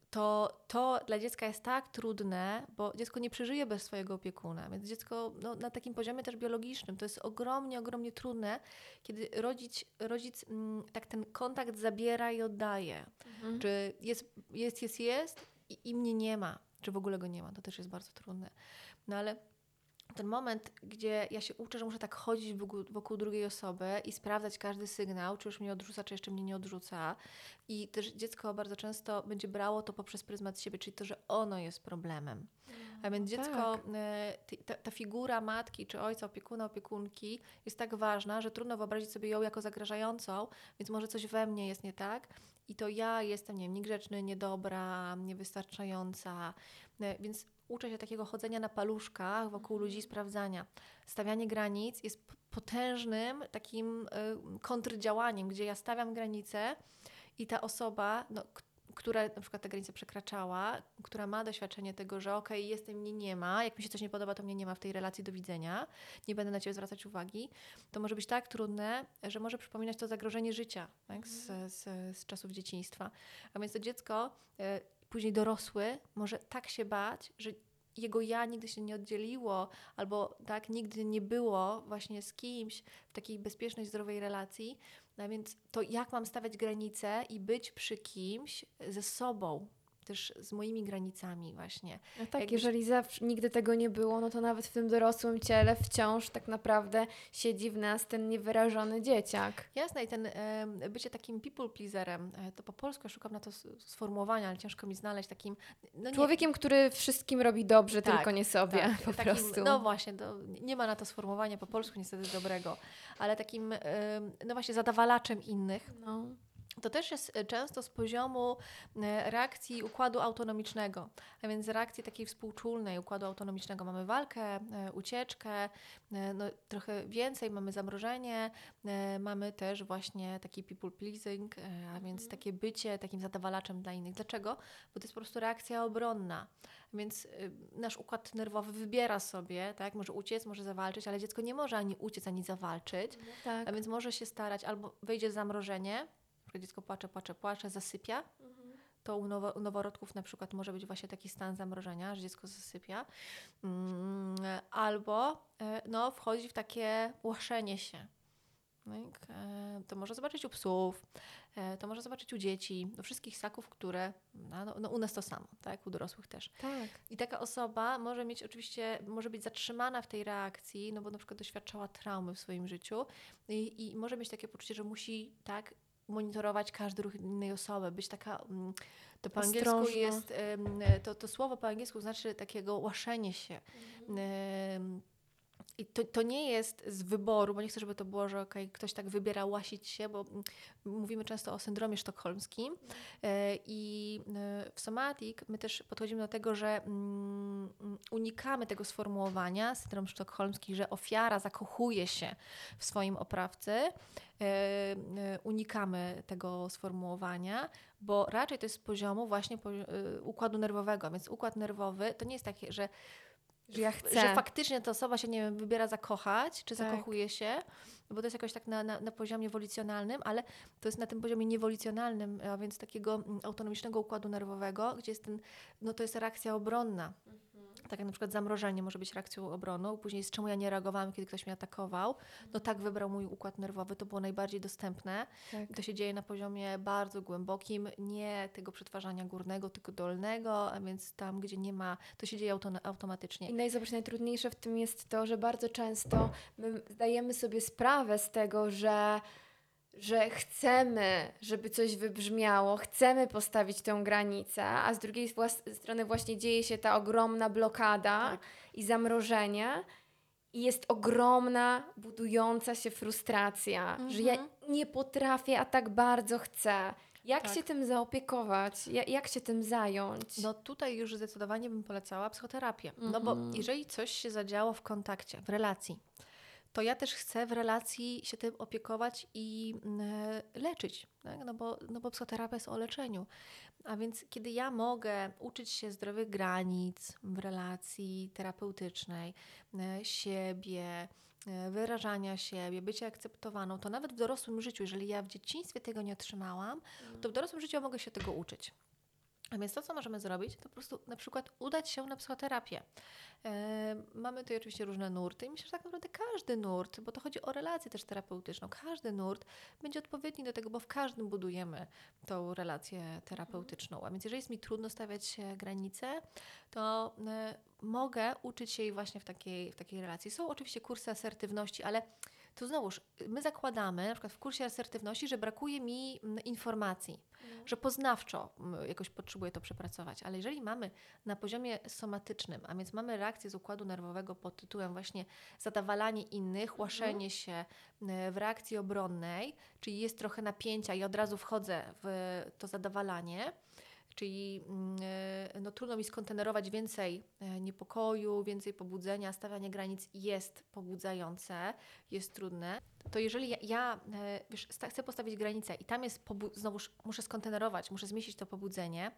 To, to dla dziecka jest tak trudne, bo dziecko nie przeżyje bez swojego opiekuna. Więc dziecko no, na takim poziomie też biologicznym to jest ogromnie, ogromnie trudne, kiedy rodzic, rodzic mm, tak ten kontakt zabiera i oddaje. Mhm. Czy jest, jest, jest, jest i, i mnie nie ma, czy w ogóle go nie ma. To też jest bardzo trudne. No ale ten moment, gdzie ja się uczę, że muszę tak chodzić wokół, wokół drugiej osoby i sprawdzać każdy sygnał, czy już mnie odrzuca, czy jeszcze mnie nie odrzuca. I też dziecko bardzo często będzie brało to poprzez pryzmat siebie, czyli to, że ono jest problemem. A więc dziecko, tak. e, ta figura matki czy ojca, opiekuna, opiekunki jest tak ważna, że trudno wyobrazić sobie ją jako zagrażającą, więc może coś we mnie jest nie tak. I to ja jestem, nie wiem, niegrzeczny, niedobra, niewystarczająca. E, Więc uczę się takiego chodzenia na paluszkach wokół ludzi, sprawdzania. Stawianie granic jest potężnym takim y, kontrdziałaniem, gdzie ja stawiam granicę i ta osoba, no, która na przykład tę granicę przekraczała, która ma doświadczenie tego, że okej, jestem, mnie nie ma, jak mi się coś nie podoba, to mnie nie ma w tej relacji, do widzenia, nie będę na Ciebie zwracać uwagi, to może być tak trudne, że może przypominać to zagrożenie życia tak, z, z, z czasów dzieciństwa. A więc to dziecko, e, później dorosły, może tak się bać, że jego ja nigdy się nie oddzieliło, albo tak nigdy nie było właśnie z kimś w takiej bezpiecznej, zdrowej relacji. A więc to, jak mam stawiać granice i być przy kimś ze sobą, też z moimi granicami właśnie. No tak, jeżeli zawsze nigdy tego nie było, no to nawet w tym dorosłym ciele wciąż tak naprawdę siedzi w nas ten niewyrażony dzieciak. Jasne, i ten e, bycie takim people pleaserem, e, to po polsku ja szukam na to sformułowania, ale ciężko mi znaleźć takim... No nie, Człowiekiem, który wszystkim robi dobrze, Tak, tylko nie sobie tak, po takim, prostu. No właśnie, nie ma na to sformułowania po polsku niestety dobrego, ale takim, e, no właśnie, zadawalaczem innych. No. To też jest e, często z poziomu e, reakcji układu autonomicznego, a więc reakcji takiej współczulnej układu autonomicznego. Mamy walkę, e, ucieczkę, no, trochę więcej, mamy zamrożenie, mamy też właśnie taki people pleasing, a więc takie bycie takim zadawalaczem dla innych. Dlaczego? Bo to jest po prostu reakcja obronna. Więc nasz układ nerwowy wybiera sobie, tak, może uciec, może zawalczyć, ale dziecko nie może ani uciec, ani zawalczyć. tak. A więc może się starać, albo wejdzie w zamrożenie, przykład dziecko płacze, płacze, płacze, zasypia. To u, nowo, u noworodków na przykład może być właśnie taki stan zamrożenia, że dziecko zasypia. Mm, albo e, no, wchodzi w takie łaszenie się. Tak? E, To może zobaczyć u psów, e, to może zobaczyć u dzieci, u wszystkich ssaków, które, no, no, no u nas to samo, tak, u dorosłych też. tak. I taka osoba może mieć oczywiście, może być zatrzymana w tej reakcji, no bo na przykład doświadczała traumy w swoim życiu i, i może mieć takie poczucie, że musi tak monitorować każdy ruch innej osoby, być taka, mm, to po angielsku Ostrożna. jest, em, to, to słowo po angielsku znaczy takiego łaszenie się. Em, I to, to nie jest z wyboru, bo nie chcę, żeby to było, że okej, ktoś tak wybiera łasić się, bo mówimy często o syndromie sztokholmskim. E, I e, w Somatic my też podchodzimy do tego, że mm, unikamy tego sformułowania, syndrom sztokholmski, że ofiara zakochuje się w swoim oprawcy. E, Unikamy tego sformułowania, bo raczej to jest z poziomu właśnie układu nerwowego. Więc układ nerwowy to nie jest takie, że Że ja chcę. że faktycznie ta osoba się, nie wiem, wybiera zakochać, czy Tak. zakochuje się, bo to jest jakoś tak na, na, na poziomie wolicjonalnym, ale to jest na tym poziomie niewolicjonalnym, a więc takiego mm, autonomicznego układu nerwowego, gdzie jest ten, no to jest reakcja obronna. Tak jak na przykład zamrożenie może być reakcją obronną, później z czemu ja nie reagowałam, kiedy ktoś mnie atakował, no tak wybrał mój układ nerwowy, to było najbardziej dostępne. Tak. To się dzieje na poziomie bardzo głębokim, nie tego przetwarzania górnego, tylko dolnego, a więc tam, gdzie nie ma, to się dzieje auto, automatycznie. I najzobacz, najtrudniejsze w tym jest to, że bardzo często my zdajemy sobie sprawę z tego, że, że chcemy, żeby coś wybrzmiało, chcemy postawić tę granicę, a z drugiej włas- strony właśnie dzieje się ta ogromna blokada Tak. i zamrożenie. I jest ogromna, budująca się frustracja, że ja Mhm. nie potrafię, a tak bardzo chcę. Jak Tak. się tym zaopiekować? Ja, jak się tym zająć? No tutaj już zdecydowanie bym polecała psychoterapię. No bo Mhm. jeżeli coś się zadziało w kontakcie, w relacji, to ja też chcę w relacji się tym opiekować i mm, leczyć. Tak? No, bo, no bo psychoterapia jest o leczeniu. A więc kiedy ja mogę uczyć się zdrowych granic w relacji terapeutycznej, e, siebie, e, wyrażania siebie, bycia akceptowaną, to nawet w dorosłym życiu, jeżeli ja w dzieciństwie tego nie otrzymałam, to w dorosłym życiu mogę się tego uczyć. A więc to, co możemy zrobić, to po prostu na przykład udać się na psychoterapię. E, mamy tutaj oczywiście różne nurty i myślę, że tak naprawdę każdy nurt, bo to chodzi o relację też terapeutyczną, każdy nurt będzie odpowiedni do tego, bo w każdym budujemy tą relację terapeutyczną. A więc jeżeli jest mi trudno stawiać granice, to e, mogę uczyć się jej właśnie w takiej, w takiej relacji. Są oczywiście kursy asertywności, ale to znowuż, my zakładamy, na przykład w kursie asertywności, że brakuje mi mm, informacji, że poznawczo mm, jakoś potrzebuję to przepracować, ale jeżeli mamy na poziomie somatycznym, a więc mamy reakcję z układu nerwowego pod tytułem właśnie zadawalanie innych, łaszenie się mm, w reakcji obronnej, czyli jest trochę napięcia i od razu wchodzę w to zadawalanie, Czyli mm, e, no, trudno mi skontenerować więcej e, niepokoju, więcej pobudzenia, stawianie granic jest pobudzające, jest trudne. To jeżeli ja, ja e, wiesz, chcę postawić granicę i tam jest, znowuż muszę skontenerować, muszę zmieścić to pobudzenie,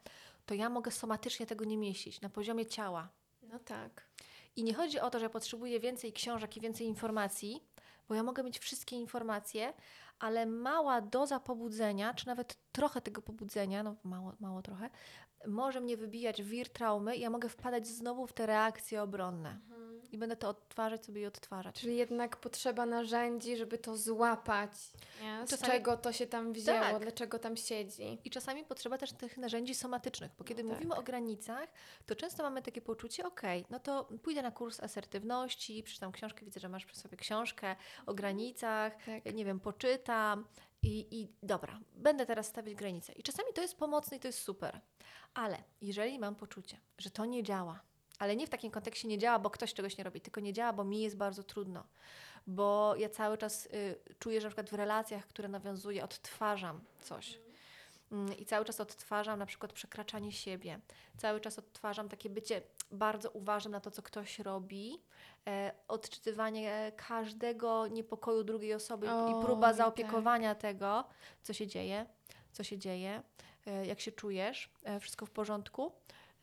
to ja mogę somatycznie tego nie mieścić na poziomie ciała. No tak. I nie chodzi o to, że potrzebuję więcej książek i więcej informacji, bo ja mogę mieć wszystkie informacje, ale mała doza pobudzenia, czy nawet trochę tego pobudzenia, no mało, mało trochę, może mnie wybijać wir traumy i ja mogę wpadać znowu w te reakcje obronne. I będę to odtwarzać sobie i odtwarzać. Czyli jednak potrzeba narzędzi, żeby to złapać. Nie? Z Czasami- czego to się tam wzięło, Tak. dlaczego tam siedzi. I czasami potrzeba też tych narzędzi somatycznych, bo kiedy No tak. mówimy o granicach, to często mamy takie poczucie, okej, no to pójdę na kurs asertywności, przeczytam książkę, widzę, że masz przy sobie książkę o granicach, Tak. nie wiem, poczytam i, i dobra, będę teraz stawiać granice. I czasami to jest pomocne i to jest super. Ale jeżeli mam poczucie, że to nie działa, ale nie w takim kontekście nie działa, bo ktoś czegoś nie robi, tylko nie działa, bo mi jest bardzo trudno, bo ja cały czas y, czuję, że na przykład w relacjach, które nawiązuję, odtwarzam coś. Mm, I cały czas odtwarzam na przykład przekraczanie siebie. Cały czas odtwarzam takie bycie bardzo uważnym na to, co ktoś robi, e, odczytywanie każdego niepokoju drugiej osoby O, i próba tak. zaopiekowania tego, co się dzieje, co się dzieje, e, jak się czujesz, e, wszystko w porządku.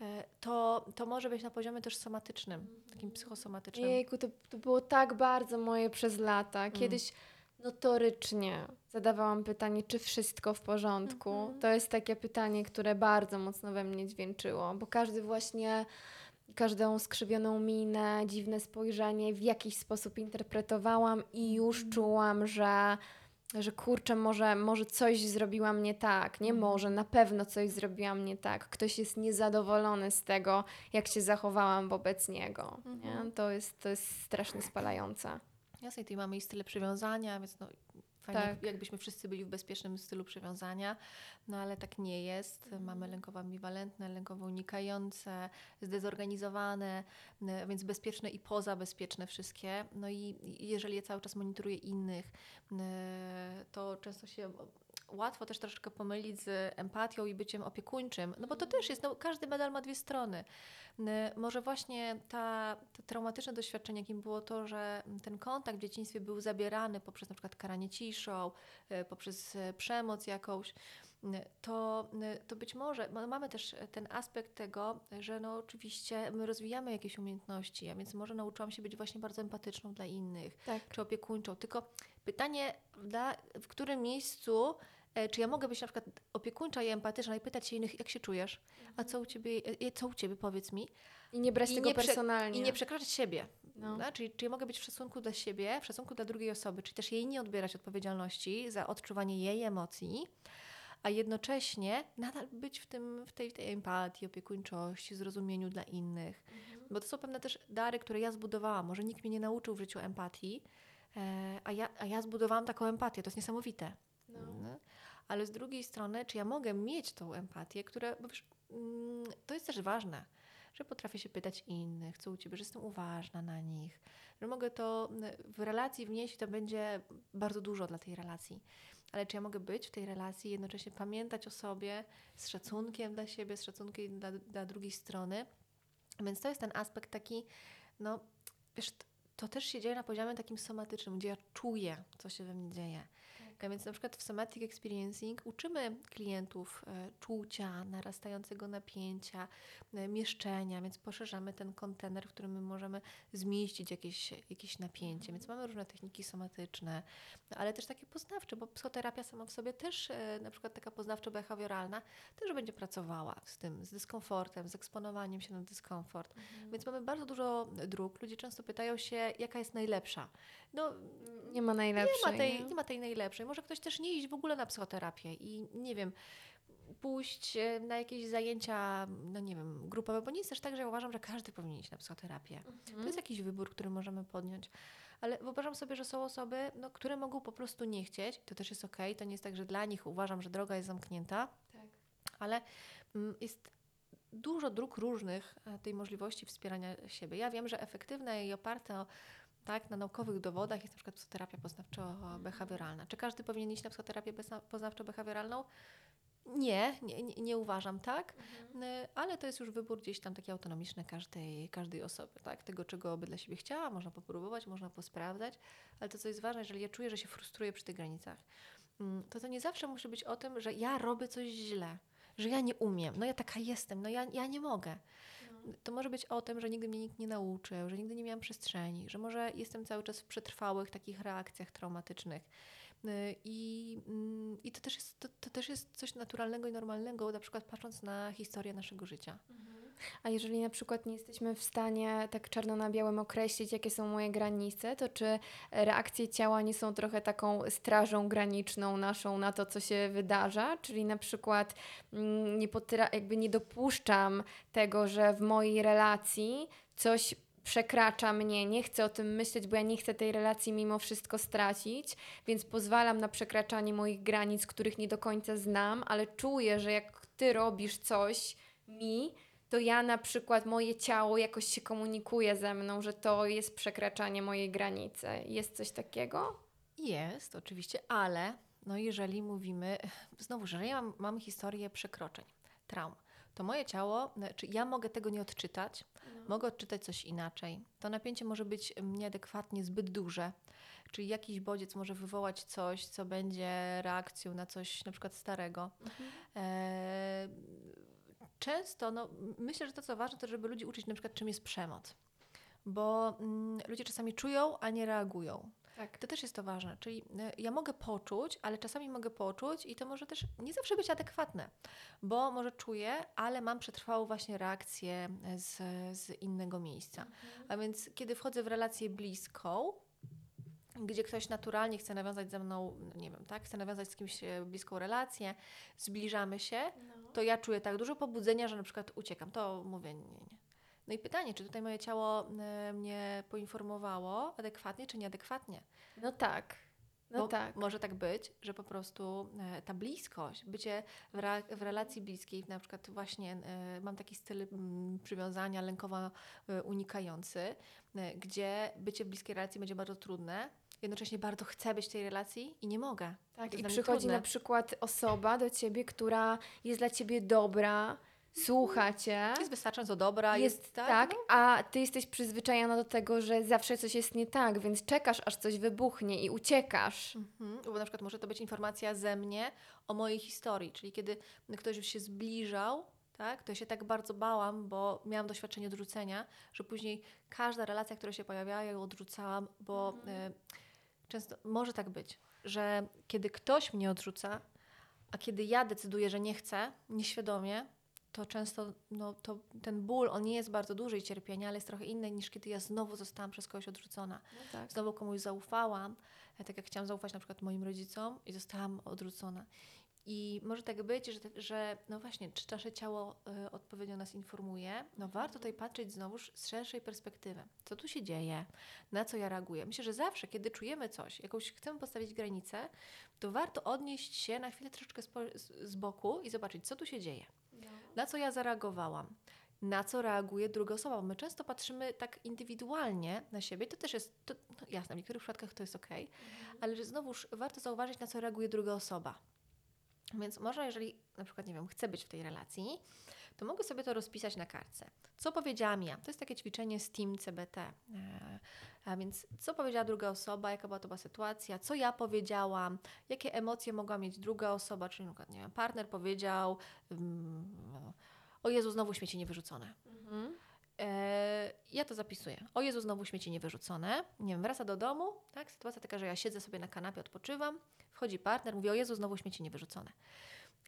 E, To, to może być na poziomie też somatycznym, takim psychosomatycznym. Jejku, to, to było tak bardzo moje przez lata. Kiedyś notorycznie zadawałam pytanie, czy wszystko w porządku. Mhm. To jest takie pytanie, które bardzo mocno we mnie dźwięczyło, bo każdy właśnie, każdą skrzywioną minę, dziwne spojrzenie w jakiś sposób interpretowałam i już Mhm. czułam, że że kurczę, może, może coś zrobiłam nie tak, nie Mhm. może, na pewno coś zrobiłam nie tak. Ktoś jest niezadowolony z tego, jak się zachowałam wobec niego. Mhm. To, jest, to jest strasznie spalające. Jasne, tutaj mamy i style przywiązania, więc no, fajnie, Tak. jakbyśmy wszyscy byli w bezpiecznym stylu przywiązania, no ale tak nie jest. Mhm. Mamy lękowo ambiwalentne, lękowo unikające, zdezorganizowane, n- więc bezpieczne i pozabezpieczne wszystkie. No i jeżeli ja cały czas monitoruję innych, n- to często się łatwo też troszeczkę pomylić z empatią i byciem opiekuńczym, no bo to też jest, no, każdy medal ma dwie strony. Może właśnie ta, to traumatyczne doświadczenie, jakim było to, że ten kontakt w dzieciństwie był zabierany poprzez na przykład karanie ciszą, e, poprzez e, przemoc jakąś, to, to być może no mamy też ten aspekt tego, że no oczywiście my rozwijamy jakieś umiejętności, a więc może nauczyłam się być właśnie bardzo empatyczną dla innych, Tak. czy opiekuńczą. Tylko pytanie, w którym miejscu, czy ja mogę być na przykład opiekuńcza i empatyczna i pytać się innych, jak się czujesz, a co u ciebie, e, co u ciebie, powiedz mi. I nie brać I tego nie personalnie. I nie przekraczać siebie. No. prawda? Czyli czy ja mogę być w szacunku dla siebie, w szacunku dla drugiej osoby, czy też jej nie odbierać odpowiedzialności za odczuwanie jej emocji, a jednocześnie nadal być w, tym, w, tej, w tej empatii, opiekuńczości, zrozumieniu dla innych. Bo to są pewne też dary, które ja zbudowałam. Może nikt mnie nie nauczył w życiu empatii, e, a, ja, a ja zbudowałam taką empatię. To jest niesamowite. No. Ale z drugiej strony, czy ja mogę mieć tą empatię, która, bo wiesz, mm, to jest też ważne, że potrafię się pytać innych, co u ciebie, że jestem uważna na nich, że mogę to w relacji wnieść i to będzie bardzo dużo dla tej relacji. Ale czy ja mogę być w tej relacji i jednocześnie pamiętać o sobie z szacunkiem dla siebie, z szacunkiem dla, dla drugiej strony? Więc to jest ten aspekt taki, no wiesz, to też się dzieje na poziomie takim somatycznym, gdzie ja czuję, co się we mnie dzieje. Więc na przykład w Somatic Experiencing uczymy klientów e, czucia, narastającego napięcia, e, mieszczenia, więc poszerzamy ten kontener, w którym my możemy zmieścić jakieś, jakieś napięcie. Więc mamy różne techniki somatyczne, ale też takie poznawcze, bo psychoterapia sama w sobie też, e, na przykład taka poznawczo-behawioralna, też będzie pracowała z tym, z dyskomfortem, z eksponowaniem się na dyskomfort. Więc mamy bardzo dużo dróg. Ludzie często pytają się, jaka jest najlepsza. No, Nie ma najlepszej. nie ma, tej, nie ma tej najlepszej. Może ktoś też nie iść w ogóle na psychoterapię i nie wiem, pójść e, na jakieś zajęcia, no nie wiem, grupowe, bo nie jest też tak, że ja uważam, że każdy powinien iść na psychoterapię. To jest jakiś wybór, który możemy podjąć. Ale wyobrażam sobie, że są osoby, no, które mogą po prostu nie chcieć. To też jest okej. To nie jest tak, że dla nich uważam, że droga jest zamknięta, Tak. ale mm, jest dużo dróg różnych e, tej możliwości wspierania siebie. Ja wiem, że efektywne i oparte o, tak, na naukowych dowodach jest na przykład psychoterapia poznawczo-behawioralna. Czy każdy powinien iść na psychoterapię poznawczo-behawioralną? Nie, nie, nie, uważam tak, Y, ale to jest już wybór gdzieś tam taki autonomiczny każdej, każdej osoby, tak? Tego, czego by dla siebie chciała, można popróbować, można posprawdzać, ale to, co jest ważne, jeżeli ja czuję, że się frustruję przy tych granicach, mm, to to nie zawsze musi być o tym, że ja robię coś źle, że ja nie umiem, no ja taka jestem, no ja, ja nie mogę. To może być o tym, że nigdy mnie nikt nie nauczył, że nigdy nie miałam przestrzeni, że może jestem cały czas w przetrwałych takich reakcjach traumatycznych. Y, I, mm, i to, też jest, to, to też jest coś naturalnego i normalnego, na przykład patrząc na historię naszego życia. A jeżeli na przykład nie jesteśmy w stanie tak czarno na białym określić, jakie są moje granice, to czy reakcje ciała nie są trochę taką strażą graniczną naszą na to, co się wydarza? Czyli na przykład mm, nie potra- jakby nie dopuszczam tego, że w mojej relacji coś przekracza mnie, nie chcę o tym myśleć, bo ja nie chcę tej relacji mimo wszystko stracić, więc pozwalam na przekraczanie moich granic, których nie do końca znam, ale czuję, że jak ty robisz coś mi, to ja na przykład moje ciało jakoś się komunikuje ze mną, że to jest przekraczanie mojej granicy. Jest coś takiego? Jest, oczywiście, ale no jeżeli mówimy, znowu, że ja mam, mam historię przekroczeń, traum, to moje ciało, czy ja mogę tego nie odczytać, mogę odczytać coś inaczej. To napięcie może być nieadekwatnie zbyt duże, czyli jakiś bodziec może wywołać coś, co będzie reakcją na coś na przykład starego. E, często, no, myślę, że to co ważne, to żeby ludzi uczyć na przykład czym jest przemoc. Bo mm, ludzie czasami czują, a nie reagują. Tak. To też jest to ważne, czyli y, ja mogę poczuć, ale czasami mogę poczuć i to może też nie zawsze być adekwatne, bo może czuję, ale mam przetrwałą właśnie reakcję z, z innego miejsca. A więc kiedy wchodzę w relację bliską, gdzie ktoś naturalnie chce nawiązać ze mną, no nie wiem, tak, chce nawiązać z kimś e, bliską relację, zbliżamy się, to ja czuję tak dużo pobudzenia, że na przykład uciekam. To mówię nie, nie. No i pytanie, czy tutaj moje ciało e, mnie poinformowało adekwatnie, czy nieadekwatnie? No tak. No Bo tak. Może tak być, że po prostu e, ta bliskość, bycie w, re, w relacji bliskiej, na przykład właśnie e, mam taki styl mm, przywiązania lękowo e, unikający, gdzie bycie w bliskiej relacji będzie bardzo trudne, jednocześnie bardzo chcę być w tej relacji i nie mogę. Tak, i przychodzi trudne. na przykład osoba do ciebie, która jest dla ciebie dobra, słucha cię. Jest wystarczająco dobra, Jest jest, tak, tak, no. a ty jesteś przyzwyczajona do tego, że zawsze coś jest nie tak, więc czekasz, aż coś wybuchnie i uciekasz. Mhm, bo na przykład może to być informacja ze mnie o mojej historii, czyli kiedy ktoś już się zbliżał, tak, to ja się tak bardzo bałam, bo miałam doświadczenie odrzucenia, że później każda relacja, która się pojawiała, ja ją odrzucałam, bo e, często może tak być, że kiedy ktoś mnie odrzuca, a kiedy ja decyduję, że nie chcę, nieświadomie, to często no, to, ten ból, on nie jest bardzo duży i cierpienie, ale jest trochę inny niż kiedy ja znowu zostałam przez kogoś odrzucona tak. znowu komuś zaufałam, e, tak jak chciałam zaufać na przykład moim rodzicom i zostałam odrzucona. I może tak być, że, że no właśnie, czy nasze ciało y, odpowiednio nas informuje, no warto tutaj patrzeć znowuż z szerszej perspektywy. Co tu się dzieje? Na co ja reaguję? Myślę, że zawsze, kiedy czujemy coś, jakąś chcemy postawić granicę, to warto odnieść się na chwilę troszeczkę z, z boku i zobaczyć, co tu się dzieje. Na co ja zareagowałam? Na co reaguje druga osoba? Bo my często patrzymy tak indywidualnie na siebie. To też jest, to, no jasne, w niektórych przypadkach to jest ok, ale że znowuż warto zauważyć, na co reaguje druga osoba. Więc może, jeżeli na przykład, nie wiem, chcę być w tej relacji, to mogę sobie to rozpisać na kartce. Co powiedziałam ja? To jest takie ćwiczenie z Team CBT. E, A więc co powiedziała druga osoba, jaka była to była sytuacja, co ja powiedziałam, jakie emocje mogła mieć druga osoba, czyli na przykład, nie wiem, partner powiedział mm, o Jezu, znowu śmieci niewyrzucone. Mhm. E, ja to zapisuję. O Jezu, znowu śmieci niewyrzucone. Nie wiem, wraca do domu, tak? Sytuacja taka, że ja siedzę sobie na kanapie, odpoczywam, wchodzi partner, mówi o Jezu, znowu śmieci niewyrzucone.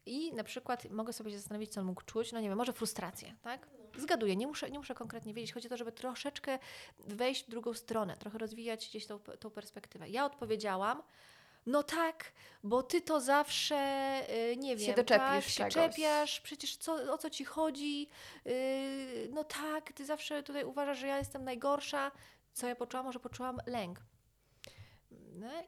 I na przykład mogę sobie się zastanowić, co on mógł czuć, no nie wiem, może frustrację, tak? Zgaduję, nie muszę, nie muszę konkretnie wiedzieć. Chodzi o to, żeby troszeczkę wejść w drugą stronę, trochę rozwijać gdzieś tą, tą perspektywę. Ja odpowiedziałam, no tak, bo ty to zawsze, y, nie Się wiem, doczepisz tak, się czepiasz, przecież co, o co ci chodzi, y, no tak, ty zawsze tutaj uważasz, że ja jestem najgorsza. Co ja poczułam? Może poczułam lęk.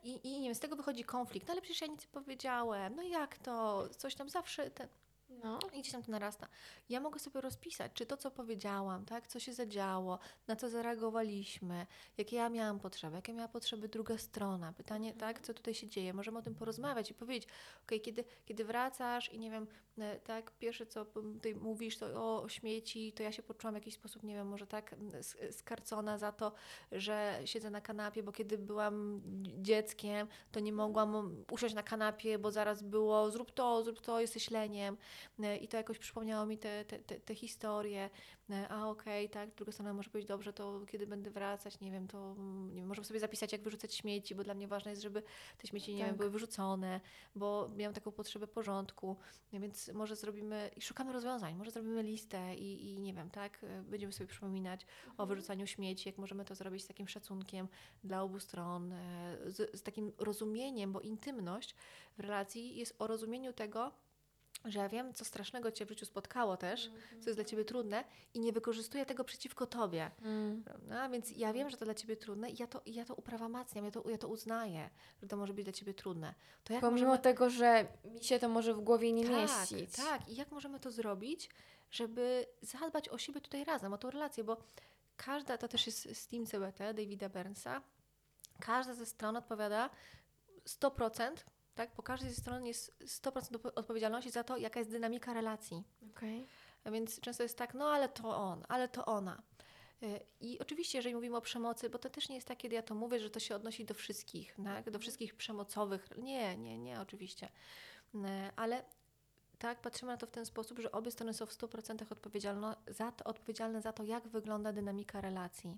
I, I nie wiem, z tego wychodzi konflikt. No ale przecież ja nic nie powiedziałem. No jak to? Coś tam zawsze... Te... No. I gdzieś tam to narasta. Ja mogę sobie rozpisać, czy to, co powiedziałam, tak, co się zadziało, na co zareagowaliśmy, jakie ja miałam potrzeby, jakie miała potrzeby druga strona. Pytanie, tak, co tutaj się dzieje. Możemy o tym porozmawiać i powiedzieć, okej, kiedy, kiedy wracasz i nie wiem, tak, pierwsze co ty mówisz, to o śmieci, to ja się poczułam w jakiś sposób, nie wiem, może tak skarcona za to, że siedzę na kanapie, bo kiedy byłam dzieckiem, to nie mogłam usiąść na kanapie, bo zaraz było zrób to, zrób to, jesteś leniem. E, I to jakoś przypomniało mi te, te, te, te historie. E, A okej, tak, druga strona może powiedzieć, dobrze, to kiedy będę wracać, nie wiem, to mm, nie wiem, może sobie zapisać, jak wyrzucać śmieci, bo dla mnie ważne jest, żeby te śmieci, nie Tak. wiem, były wyrzucone, bo miałam taką potrzebę porządku, E, więc może zrobimy, i szukamy rozwiązań, może zrobimy listę i, i nie wiem, tak, e, będziemy sobie przypominać o wyrzucaniu śmieci, jak możemy to zrobić z takim szacunkiem dla obu stron, z, z takim rozumieniem, bo intymność w relacji jest o rozumieniu tego, że ja wiem, co strasznego Cię w życiu spotkało też, co jest dla Ciebie trudne i nie wykorzystuję tego przeciwko Tobie. Mm. Prawda? Więc ja wiem, że to dla Ciebie trudne i ja to, ja to uprawomacniam, ja to, ja to uznaję, że to może być dla Ciebie trudne. To jak Pomimo możemy... tego, że mi się to może w głowie nie tak, mieścić. tak. I jak możemy to zrobić, żeby zadbać o siebie tutaj razem, o tą relację, bo każda, to też jest z Team CBT, Davida Burnsa, każda ze stron odpowiada 100%, tak? Po każdej ze stron jest 100% odpo- odpowiedzialności za to, jaka jest dynamika relacji. Okej. A więc często jest tak, no ale to on, ale to ona. Y, I oczywiście, jeżeli mówimy o przemocy, bo to też nie jest tak, kiedy ja to mówię, że to się odnosi do wszystkich, tak? do wszystkich przemocowych. Nie, nie, nie, oczywiście. Y, Ale tak, patrzymy na to w ten sposób, że obie strony są w 100% odpowiedzialno, za to, odpowiedzialne za to, jak wygląda dynamika relacji,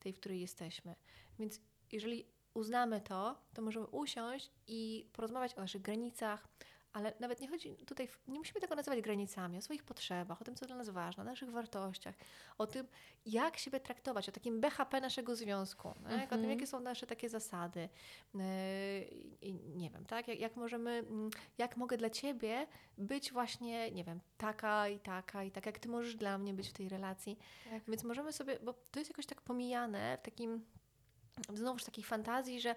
tej, w której jesteśmy. Więc jeżeli uznamy to, to możemy usiąść i porozmawiać o naszych granicach, ale nawet nie chodzi tutaj, nie musimy tego nazywać granicami, o swoich potrzebach, o tym, co dla nas ważne, o naszych wartościach, o tym, jak siebie traktować, o takim BHP naszego związku, o tym, Mhm. jakie są nasze takie zasady. Yy, nie wiem, tak? Jak, jak możemy, mm, jak mogę dla Ciebie być właśnie, nie wiem, taka i taka i tak, jak Ty możesz dla mnie być w tej relacji. Tak. Więc możemy sobie, bo to jest jakoś tak pomijane w takim, znowuż takiej fantazji, że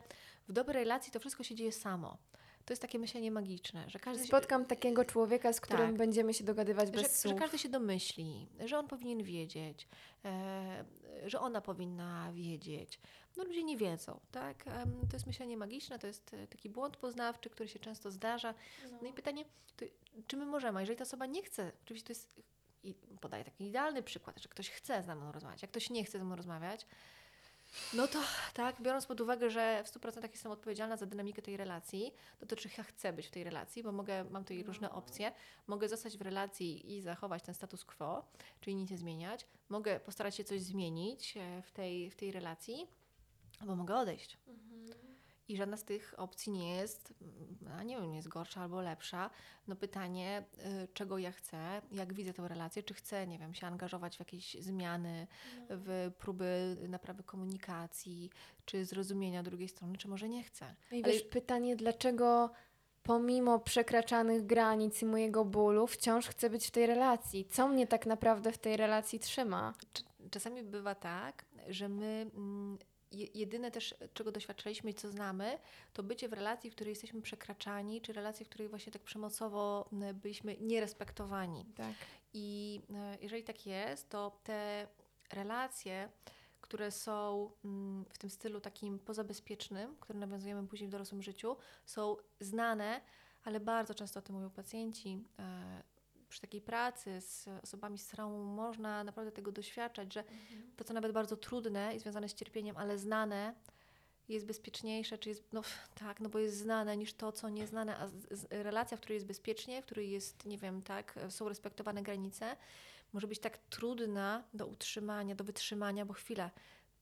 w dobrej relacji to wszystko się dzieje samo. To jest takie myślenie magiczne, że każdy się- Spotkam takiego człowieka, z którym Tak. będziemy się dogadywać bez że, że słów. każdy się domyśli, że on powinien wiedzieć, e, że ona powinna wiedzieć. No ludzie nie wiedzą, tak? Em, to jest myślenie magiczne, to jest e, taki błąd poznawczy, który się często zdarza. No i pytanie, to, czy my możemy, jeżeli ta osoba nie chce, oczywiście to jest i podaję taki idealny przykład, że ktoś chce ze mną rozmawiać, jak ktoś nie chce ze mną rozmawiać, no to tak, biorąc pod uwagę, że w 100% jestem odpowiedzialna za dynamikę tej relacji, no to czy ja chcę być w tej relacji, bo mogę, mam tutaj różne opcje, mogę zostać w relacji i zachować ten status quo, czyli nic nie zmieniać, mogę postarać się coś zmienić e, w tej, w tej relacji, albo mogę odejść. I żadna z tych opcji nie jest, a nie wiem, nie jest gorsza albo lepsza. No pytanie, y, czego ja chcę, jak widzę tę relację, czy chcę, nie wiem, się angażować w jakieś zmiany, w próby naprawy komunikacji, czy zrozumienia drugiej strony, czy może nie chcę. No I Ale- wiesz, pytanie, dlaczego pomimo przekraczanych granic i mojego bólu wciąż chcę być w tej relacji? Co mnie tak naprawdę w tej relacji trzyma? Czasami bywa tak, że my mm, jedyne też, czego doświadczaliśmy i co znamy, to bycie w relacji, w której jesteśmy przekraczani, czy relacji, w której właśnie tak przemocowo byliśmy nierespektowani. Tak. I e, jeżeli tak jest, to te relacje, które są w tym stylu takim pozabezpiecznym, które nawiązujemy później w dorosłym życiu, są znane, ale bardzo często o tym mówią pacjenci. Przy takiej pracy z osobami z traumą można naprawdę tego doświadczać, że to, co nawet bardzo trudne i związane z cierpieniem, ale znane, jest bezpieczniejsze, czy jest, no tak, no bo jest znane niż to, co nieznane, a z, relacja, w której jest bezpiecznie, w której jest, nie wiem, tak, są respektowane granice, może być tak trudna do utrzymania, do wytrzymania, bo chwilę,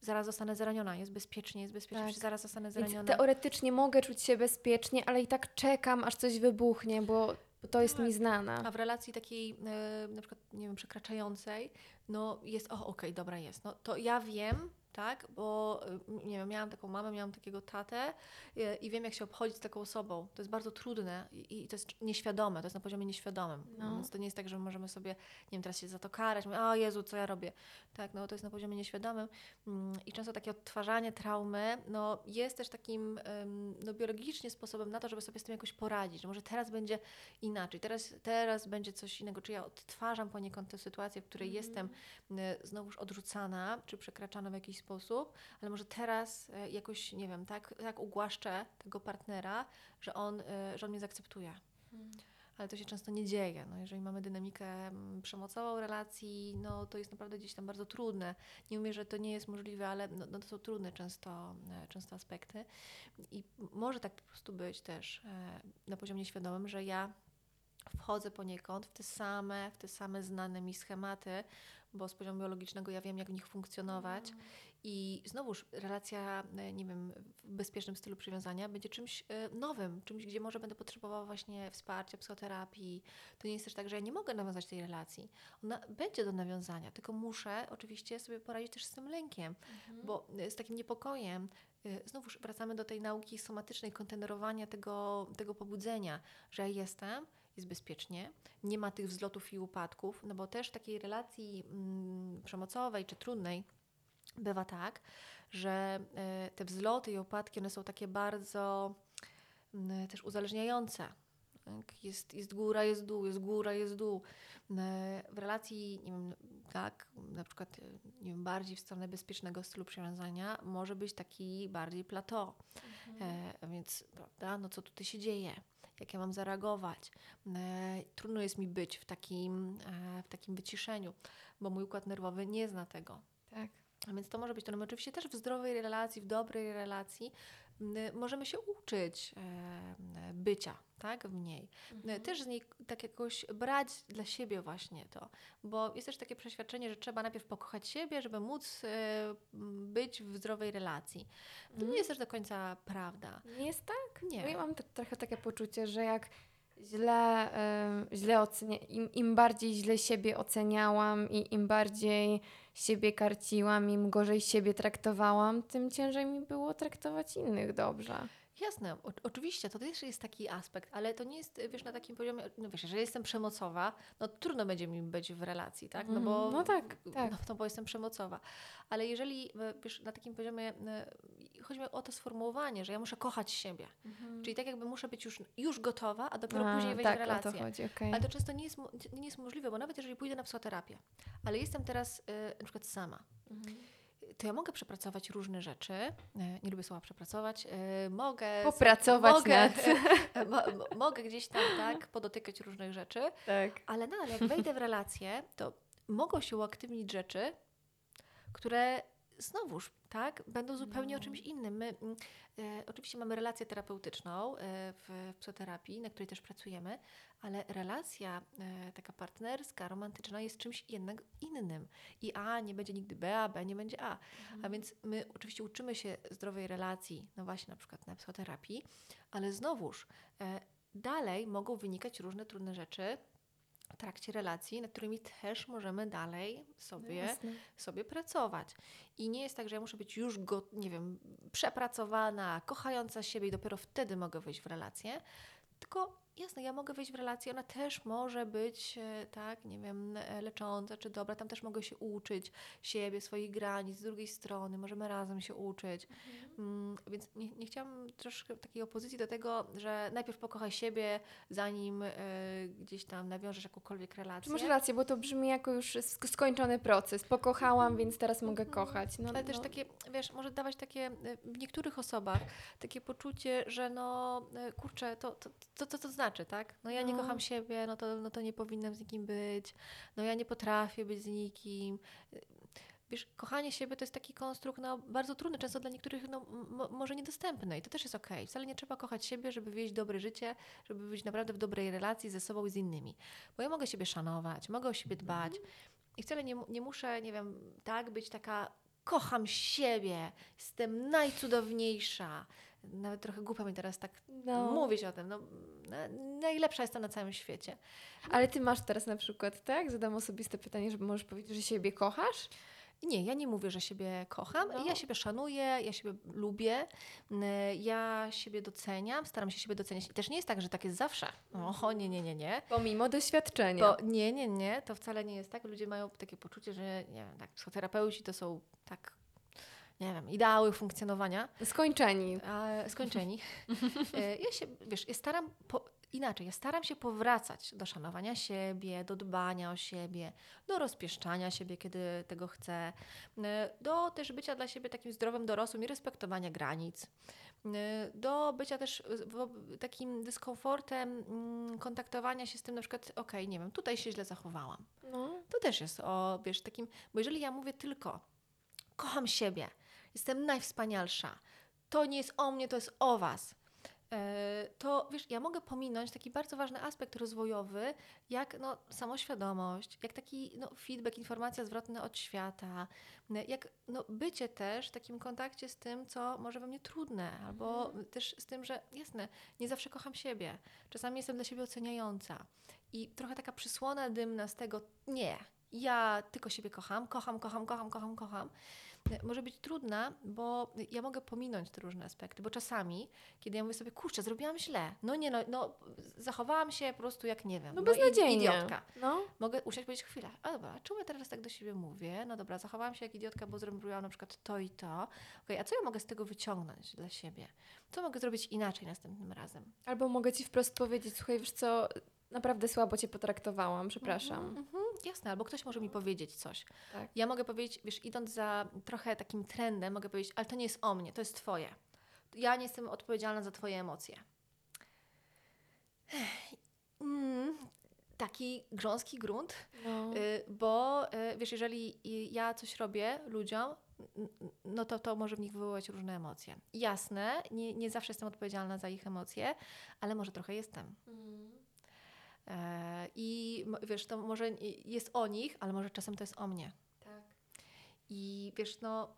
zaraz zostanę zraniona, jest bezpiecznie, jest bezpiecznie, Tak. zaraz zostanę Więc zraniona. teoretycznie mogę czuć się bezpiecznie, ale i tak czekam, aż coś wybuchnie, bo, bo to jest Tak. mi znane. A w relacji takiej e, na przykład, nie wiem, przekraczającej, no jest, o okej, dobra jest. No to ja wiem, tak, bo e, nie wiem, miałam taką mamę, miałam takiego tatę e, i wiem, jak się obchodzić z taką osobą. To jest bardzo trudne i, i to jest nieświadome, to jest na poziomie nieświadomym. No. Więc to nie jest tak, że możemy sobie, nie wiem, teraz się za to karać, mówię, o Jezu, co ja robię. Tak, no to jest na poziomie nieświadomym Mm, i często takie odtwarzanie traumy, no jest też takim, no biologicznie sposobem na to, żeby sobie z tym jakoś poradzić, że może teraz będzie inaczej, teraz, teraz będzie coś innego, czy ja odtwarzam poniekąd tę sytuację, w której jestem e, znowuż odrzucana, czy przekraczana w jakiś sposób, ale może teraz e, jakoś, nie wiem, tak, tak ugłaszczę tego partnera, że on, e, że on mnie zaakceptuje. Ale to się często nie dzieje. No, jeżeli mamy dynamikę mm, przemocową relacji, no to jest naprawdę gdzieś tam bardzo trudne. Nie mówię, że to nie jest możliwe, ale no, no to są trudne często, e, często aspekty. I może tak po prostu być też na poziomie świadomym, że ja wchodzę poniekąd w te same, w te same znane mi schematy, bo z poziomu biologicznego ja wiem, jak w nich funkcjonować. I znowuż relacja, e, nie wiem, w bezpiecznym stylu przywiązania będzie czymś e, nowym, czymś, gdzie może będę potrzebowała właśnie wsparcia, psychoterapii. To nie jest też tak, że ja nie mogę nawiązać tej relacji. Ona będzie do nawiązania, tylko muszę oczywiście sobie poradzić też z tym lękiem, bo e, z takim niepokojem, znowuż wracamy do tej nauki somatycznej, kontenerowania tego, tego pobudzenia, że ja jestem, jest bezpiecznie, nie ma tych wzlotów i upadków, no bo też w takiej relacji mm, przemocowej czy trudnej bywa tak, że e, te wzloty i upadki, one są takie bardzo mm, też uzależniające. Tak? Jest, jest góra, jest dół, jest góra, jest dół. E, W relacji, nie wiem, tak, na przykład, e, nie wiem, bardziej w stronę bezpiecznego stylu przywiązania może być taki bardziej plateau. E, więc, prawda, no co tutaj się dzieje? Jak ja mam zareagować? E, trudno jest mi być w takim, e, w takim wyciszeniu, bo mój układ nerwowy nie zna tego. Tak. A więc to może być trudne. Oczywiście też w zdrowej relacji, w dobrej relacji możemy się uczyć bycia tak, w niej. E, Też z niej tak jakoś brać dla siebie właśnie to, bo jest też takie przeświadczenie, że trzeba najpierw pokochać siebie, żeby móc e, być w zdrowej relacji. To nie jest też do końca prawda. Nie jest tak? Nie. Ja mam trochę takie poczucie, że jak źle, źle ocenia, im, im bardziej źle siebie oceniałam i im bardziej siebie karciłam, im gorzej siebie traktowałam, tym ciężej mi było traktować innych dobrze. Jasne, o, oczywiście, to też jest taki aspekt, ale to nie jest, wiesz, na takim poziomie, no wiesz, jeżeli jestem przemocowa, no trudno będzie mi być w relacji, tak? No bo, Mm, no tak, tak. No, no bo jestem przemocowa. Ale jeżeli, e, wiesz, na takim poziomie, e, chodzi mi o to sformułowanie, że ja muszę kochać siebie. Czyli tak jakby muszę być już, już gotowa, a dopiero A, później wejść tak, w relację. o to chodzi, okej. Ale to często nie jest, nie jest możliwe, bo nawet jeżeli pójdę na psychoterapię, ale jestem teraz e, na przykład sama, Mhm. To ja mogę przepracować różne rzeczy. E, Nie lubię słowa przepracować. E, Mogę. Popracować mogę, nad. mo- mo- mogę gdzieś tam, tak, podotykać różnych rzeczy, Tak. ale nadal jak wejdę w relację, to mogą się uaktywnić rzeczy, które znowuż, tak, będą zupełnie o No. czymś innym. My mm, e, oczywiście mamy relację terapeutyczną e, w, w psychoterapii, na której też pracujemy, ale relacja e, taka partnerska, romantyczna jest czymś jednak innym. I A nie będzie nigdy B, a B nie będzie A. A więc my oczywiście uczymy się zdrowej relacji, no właśnie na przykład na psychoterapii, ale znowuż e, dalej mogą wynikać różne trudne rzeczy trakcie relacji, nad którymi też możemy dalej sobie, Jasne. sobie pracować. I nie jest tak, że ja muszę być już, go, nie wiem, przepracowana, kochająca siebie i dopiero wtedy mogę wejść w relację. Tylko jasne, ja mogę wejść w relację, ona też może być, e, tak, nie wiem, e, lecząca czy dobra, tam też mogę się uczyć siebie, swoich granic, z drugiej strony, możemy razem się uczyć. Mm, więc nie, nie chciałam troszkę takiej opozycji do tego, że najpierw pokochaj siebie, zanim e, gdzieś tam nawiążesz jakąkolwiek relację. Masz rację, bo to brzmi jako już sk- skończony proces. Pokochałam, więc teraz mogę kochać. No, Ale też no. takie, wiesz, może dawać takie w niektórych osobach takie poczucie, że no kurczę, to, to, to, to, to znaczy, tak? No ja nie No. kocham siebie, no to, no to nie powinnam z nikim być, no ja nie potrafię być z nikim. Wiesz, kochanie siebie to jest taki konstrukt no, bardzo trudny, często dla niektórych no, może niedostępny i to też jest okej. Wcale nie trzeba kochać siebie, żeby wieść dobre życie, żeby być naprawdę w dobrej relacji ze sobą i z innymi. Bo ja mogę siebie szanować, mogę o siebie dbać i wcale nie, nie muszę, nie wiem, tak, być taka kocham siebie, jestem najcudowniejsza. Nawet trochę głupio mi teraz tak No. mówić o tym. No, na, najlepsza jestem na całym świecie. Ale ty masz teraz na przykład, tak? Zadam osobiste pytanie, żeby możesz powiedzieć, że siebie kochasz? Nie, ja nie mówię, że siebie kocham. No. Ja siebie szanuję, ja siebie lubię, ja siebie doceniam, staram się siebie doceniać. I też nie jest tak, że tak jest zawsze. O, nie, nie, nie, nie. Pomimo doświadczenia. Bo nie, nie, nie, to wcale nie jest tak. Ludzie mają takie poczucie, że nie wiem, tak, psychoterapeuci to są tak, nie wiem, ideały funkcjonowania. Skończeni. Skończeni. E, ja się, wiesz, ja staram, po, inaczej, ja staram się powracać do szanowania siebie, do dbania o siebie, do rozpieszczania siebie, kiedy tego chcę, e, do też bycia dla siebie takim zdrowym dorosłym i respektowania granic, e, do bycia też takim dyskomfortem mm, kontaktowania się z tym na przykład, okej, nie wiem, tutaj się źle zachowałam. No. To też jest o, wiesz, takim, bo jeżeli ja mówię tylko, kocham siebie, jestem najwspanialsza, to nie jest o mnie, to jest o was. e, To wiesz, ja mogę pominąć taki bardzo ważny aspekt rozwojowy, jak no, samoświadomość, jak taki no, feedback, informacja zwrotna od świata, jak no, bycie też w takim kontakcie z tym, co może we mnie trudne, albo też z tym, że jasne, nie zawsze kocham siebie, czasami jestem dla siebie oceniająca. I trochę taka przysłona dymna z tego, nie, ja tylko siebie kocham, kocham, kocham, kocham, kocham, kocham, e, może być trudna, bo ja mogę pominąć te różne aspekty, bo czasami, kiedy ja mówię sobie, kurczę, zrobiłam źle, no nie, no, no zachowałam się po prostu jak nie wiem, No i- beznadziejnie. idiotka. No. Mogę usiąść i powiedzieć chwilę, a dobra, czemu ja teraz tak do siebie mówię? No dobra, zachowałam się jak idiotka, bo zrobiłam na przykład to i to. Okej, a co ja mogę z tego wyciągnąć dla siebie? Co mogę zrobić inaczej następnym razem? Albo mogę ci wprost powiedzieć, słuchaj, wiesz co, naprawdę słabo cię potraktowałam, przepraszam. Mhm, jasne, albo ktoś może mi powiedzieć coś. Tak. Ja mogę powiedzieć, wiesz, idąc za trochę takim trendem, mogę powiedzieć, ale to nie jest o mnie, to jest twoje. Ja nie jestem odpowiedzialna za twoje emocje. Mm, taki grząski grunt, No. y, bo y, wiesz, jeżeli y, ja coś robię ludziom, no to to może w nich wywołać różne emocje. Jasne, nie, nie zawsze jestem odpowiedzialna za ich emocje, ale może trochę jestem. E, I m- wiesz, to może i- jest o nich, ale może czasem to jest o mnie. Tak. I wiesz, no,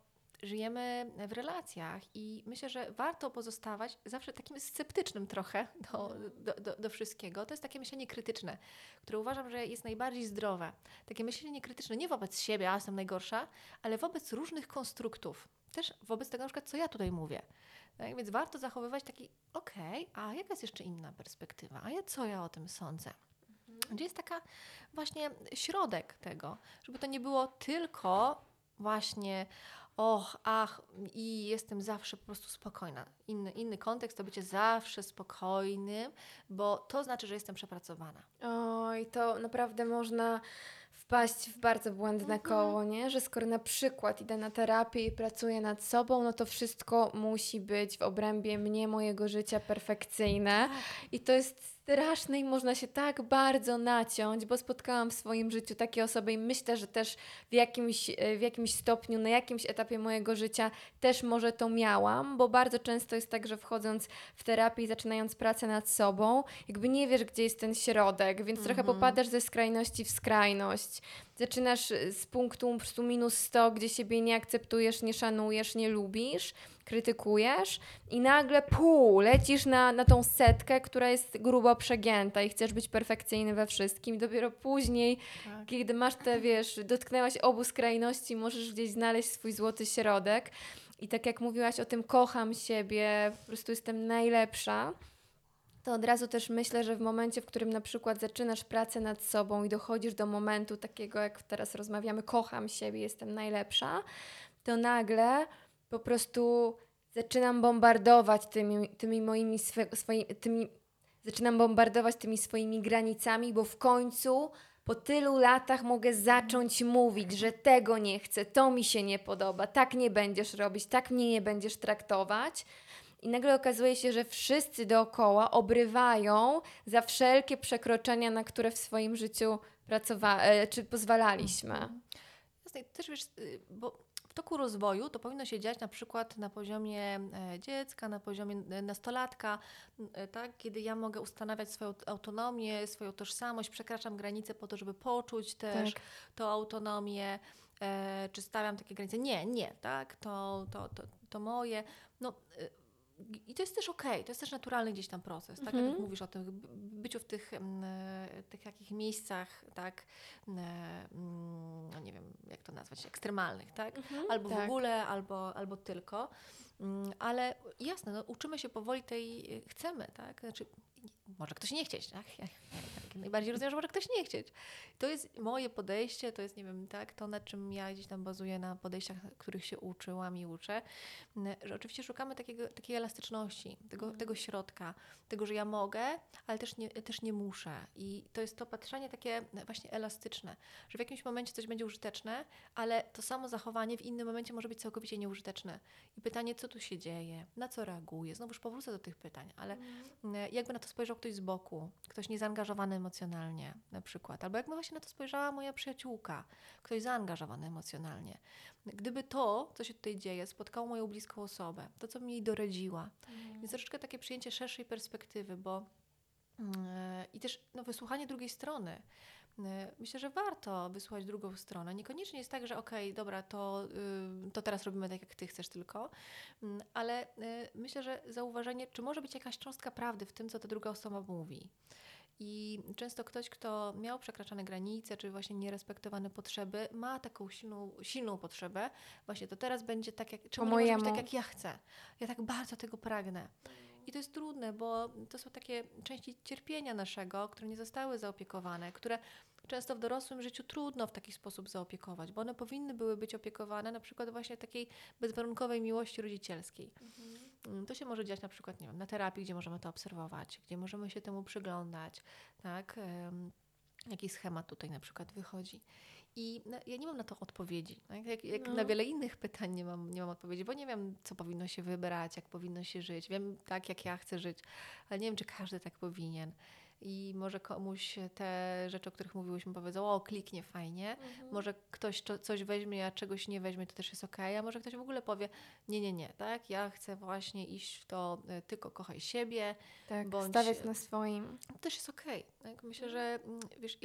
żyjemy w relacjach i myślę, że warto pozostawać zawsze takim sceptycznym trochę do, do, do, do wszystkiego. To jest takie myślenie krytyczne, które uważam, że jest najbardziej zdrowe. Takie myślenie krytyczne nie wobec siebie, a jestem najgorsza, ale wobec różnych konstruktów. Też wobec tego na przykład, co ja tutaj mówię. Tak? Więc warto zachowywać taki, okej, a jaka jest jeszcze inna perspektywa? A ja co ja o tym sądzę? Gdzie jest taka właśnie środek tego, żeby to nie było tylko właśnie och, ach i jestem zawsze po prostu spokojna. Inny, inny kontekst to bycie zawsze spokojnym, bo to znaczy, że jestem przepracowana. Oj, to naprawdę można wpaść w bardzo błędne Mhm. koło, nie? Że skoro na przykład idę na terapię i pracuję nad sobą, no to wszystko musi być w obrębie mnie, mojego życia perfekcyjne. I to jest straszne i można się tak bardzo naciąć, bo spotkałam w swoim życiu takie osoby i myślę, że też w jakimś, e, w jakimś stopniu, na jakimś etapie mojego życia też może to miałam, bo bardzo często jest tak, że wchodząc w terapię i zaczynając pracę nad sobą, jakby nie wiesz, gdzie jest ten środek, więc trochę Mhm. popadasz ze skrajności w skrajność. Zaczynasz y, z punktu po prostu minus 100, gdzie siebie nie akceptujesz, nie szanujesz, nie lubisz, krytykujesz i nagle pół, lecisz na, na tą setkę, która jest grubo przegięta i chcesz być perfekcyjny we wszystkim. I dopiero później, Tak. kiedy masz te, wiesz, dotknęłaś obu skrajności, możesz gdzieś znaleźć swój złoty środek. I tak jak mówiłaś o tym, kocham siebie, po prostu jestem najlepsza to od razu też myślę, że w momencie, w którym na przykład zaczynasz pracę nad sobą i dochodzisz do momentu takiego, jak teraz rozmawiamy, kocham siebie, jestem najlepsza, to nagle po prostu zaczynam bombardować tymi, tymi moimi swe, swoimi, tymi, zaczynam bombardować tymi swoimi granicami, bo w końcu po tylu latach mogę zacząć mówić, że tego nie chcę, to mi się nie podoba, tak nie będziesz robić, tak mnie nie będziesz traktować. I nagle okazuje się, że wszyscy dookoła obrywają za wszelkie przekroczenia, na które w swoim życiu pracowa- czy pozwalaliśmy. Jasne, też wiesz, y, bo w toku rozwoju to powinno się dziać na przykład na poziomie e, dziecka, na poziomie e, nastolatka, e, tak? kiedy ja mogę ustanawiać swoją autonomię, swoją tożsamość, przekraczam granice po to, żeby poczuć też Tak. tą autonomię, e, czy stawiam takie granice. Nie, nie, tak, to, to, to, to moje. No, y, i to jest też okej, to jest też naturalny gdzieś tam proces, tak? Jak Mhm. mówisz o tym byciu w tych, mm, tych takich miejscach, tak, mm, mm, no nie wiem, jak to nazwać, ekstremalnych, tak? Albo w tak. ogóle, albo, albo tylko. Mm, Ale jasne, no, uczymy się powoli tej, e, chcemy, tak? Znaczy, może ktoś nie chcieć, tak? Ja, tak najbardziej rozumiem, że może ktoś nie chcieć. To jest moje podejście, to jest, nie wiem, tak, to na czym ja gdzieś tam bazuję, na podejściach, których się uczyłam i uczę, że oczywiście szukamy takiego, takiej elastyczności, tego, tego środka, tego, że ja mogę, ale też nie, też nie muszę. I to jest to patrzenie takie właśnie elastyczne, że w jakimś momencie coś będzie użyteczne, ale to samo zachowanie w innym momencie może być całkowicie nieużyteczne. I pytanie, co tu się dzieje, na co reaguje. Znowuż powrócę do tych pytań, ale mm, jakby na to spojrzał ktoś z boku, ktoś niezaangażowany emocjonalnie na przykład, albo jakby właśnie na to spojrzała moja przyjaciółka, ktoś zaangażowany emocjonalnie. Gdyby to, co się tutaj dzieje, spotkało moją bliską osobę, to, co mi jej doradziła, więc troszeczkę takie przyjęcie szerszej perspektywy, bo mm, i też no, wysłuchanie drugiej strony. E, Myślę, że warto wysłuchać drugą stronę. Niekoniecznie jest tak, że okej, dobra, to, y, to teraz robimy tak, jak ty chcesz tylko, Mm, ale y, myślę, że zauważenie, czy może być jakaś cząstka prawdy w tym, co ta druga osoba mówi. I często ktoś, kto miał przekraczane granice, czy właśnie nierespektowane potrzeby, ma taką silną, silną potrzebę, właśnie to teraz będzie tak, jak, czemu nie może być tak, jak ja chcę. Ja tak bardzo tego pragnę. I to jest trudne, bo to są takie części cierpienia naszego, które nie zostały zaopiekowane, które często w dorosłym życiu trudno w taki sposób zaopiekować, bo one powinny były być opiekowane na przykład właśnie takiej bezwarunkowej miłości rodzicielskiej. Mm, To się może dziać na przykład, nie wiem, na terapii, gdzie możemy to obserwować, gdzie możemy się temu przyglądać, tak? Jaki schemat tutaj na przykład wychodzi. I no, ja nie mam na to odpowiedzi. Tak? Jak, jak No. na wiele innych pytań nie mam, nie mam odpowiedzi, bo nie wiem, co powinno się wybrać, jak powinno się żyć. Wiem tak, jak ja chcę żyć, ale nie wiem, czy każdy tak powinien. I może komuś te rzeczy, o których mówiłyśmy, powiedzą, o, kliknie fajnie. Może ktoś coś weźmie, a czegoś nie weźmie, to też jest okej. A może ktoś w ogóle powie, nie, nie, nie, tak? Ja chcę właśnie iść w to, e, tylko kochaj siebie. Tak, bądź- stawiać na swoim. To też jest okej. tak? Myślę, że mm, wiesz,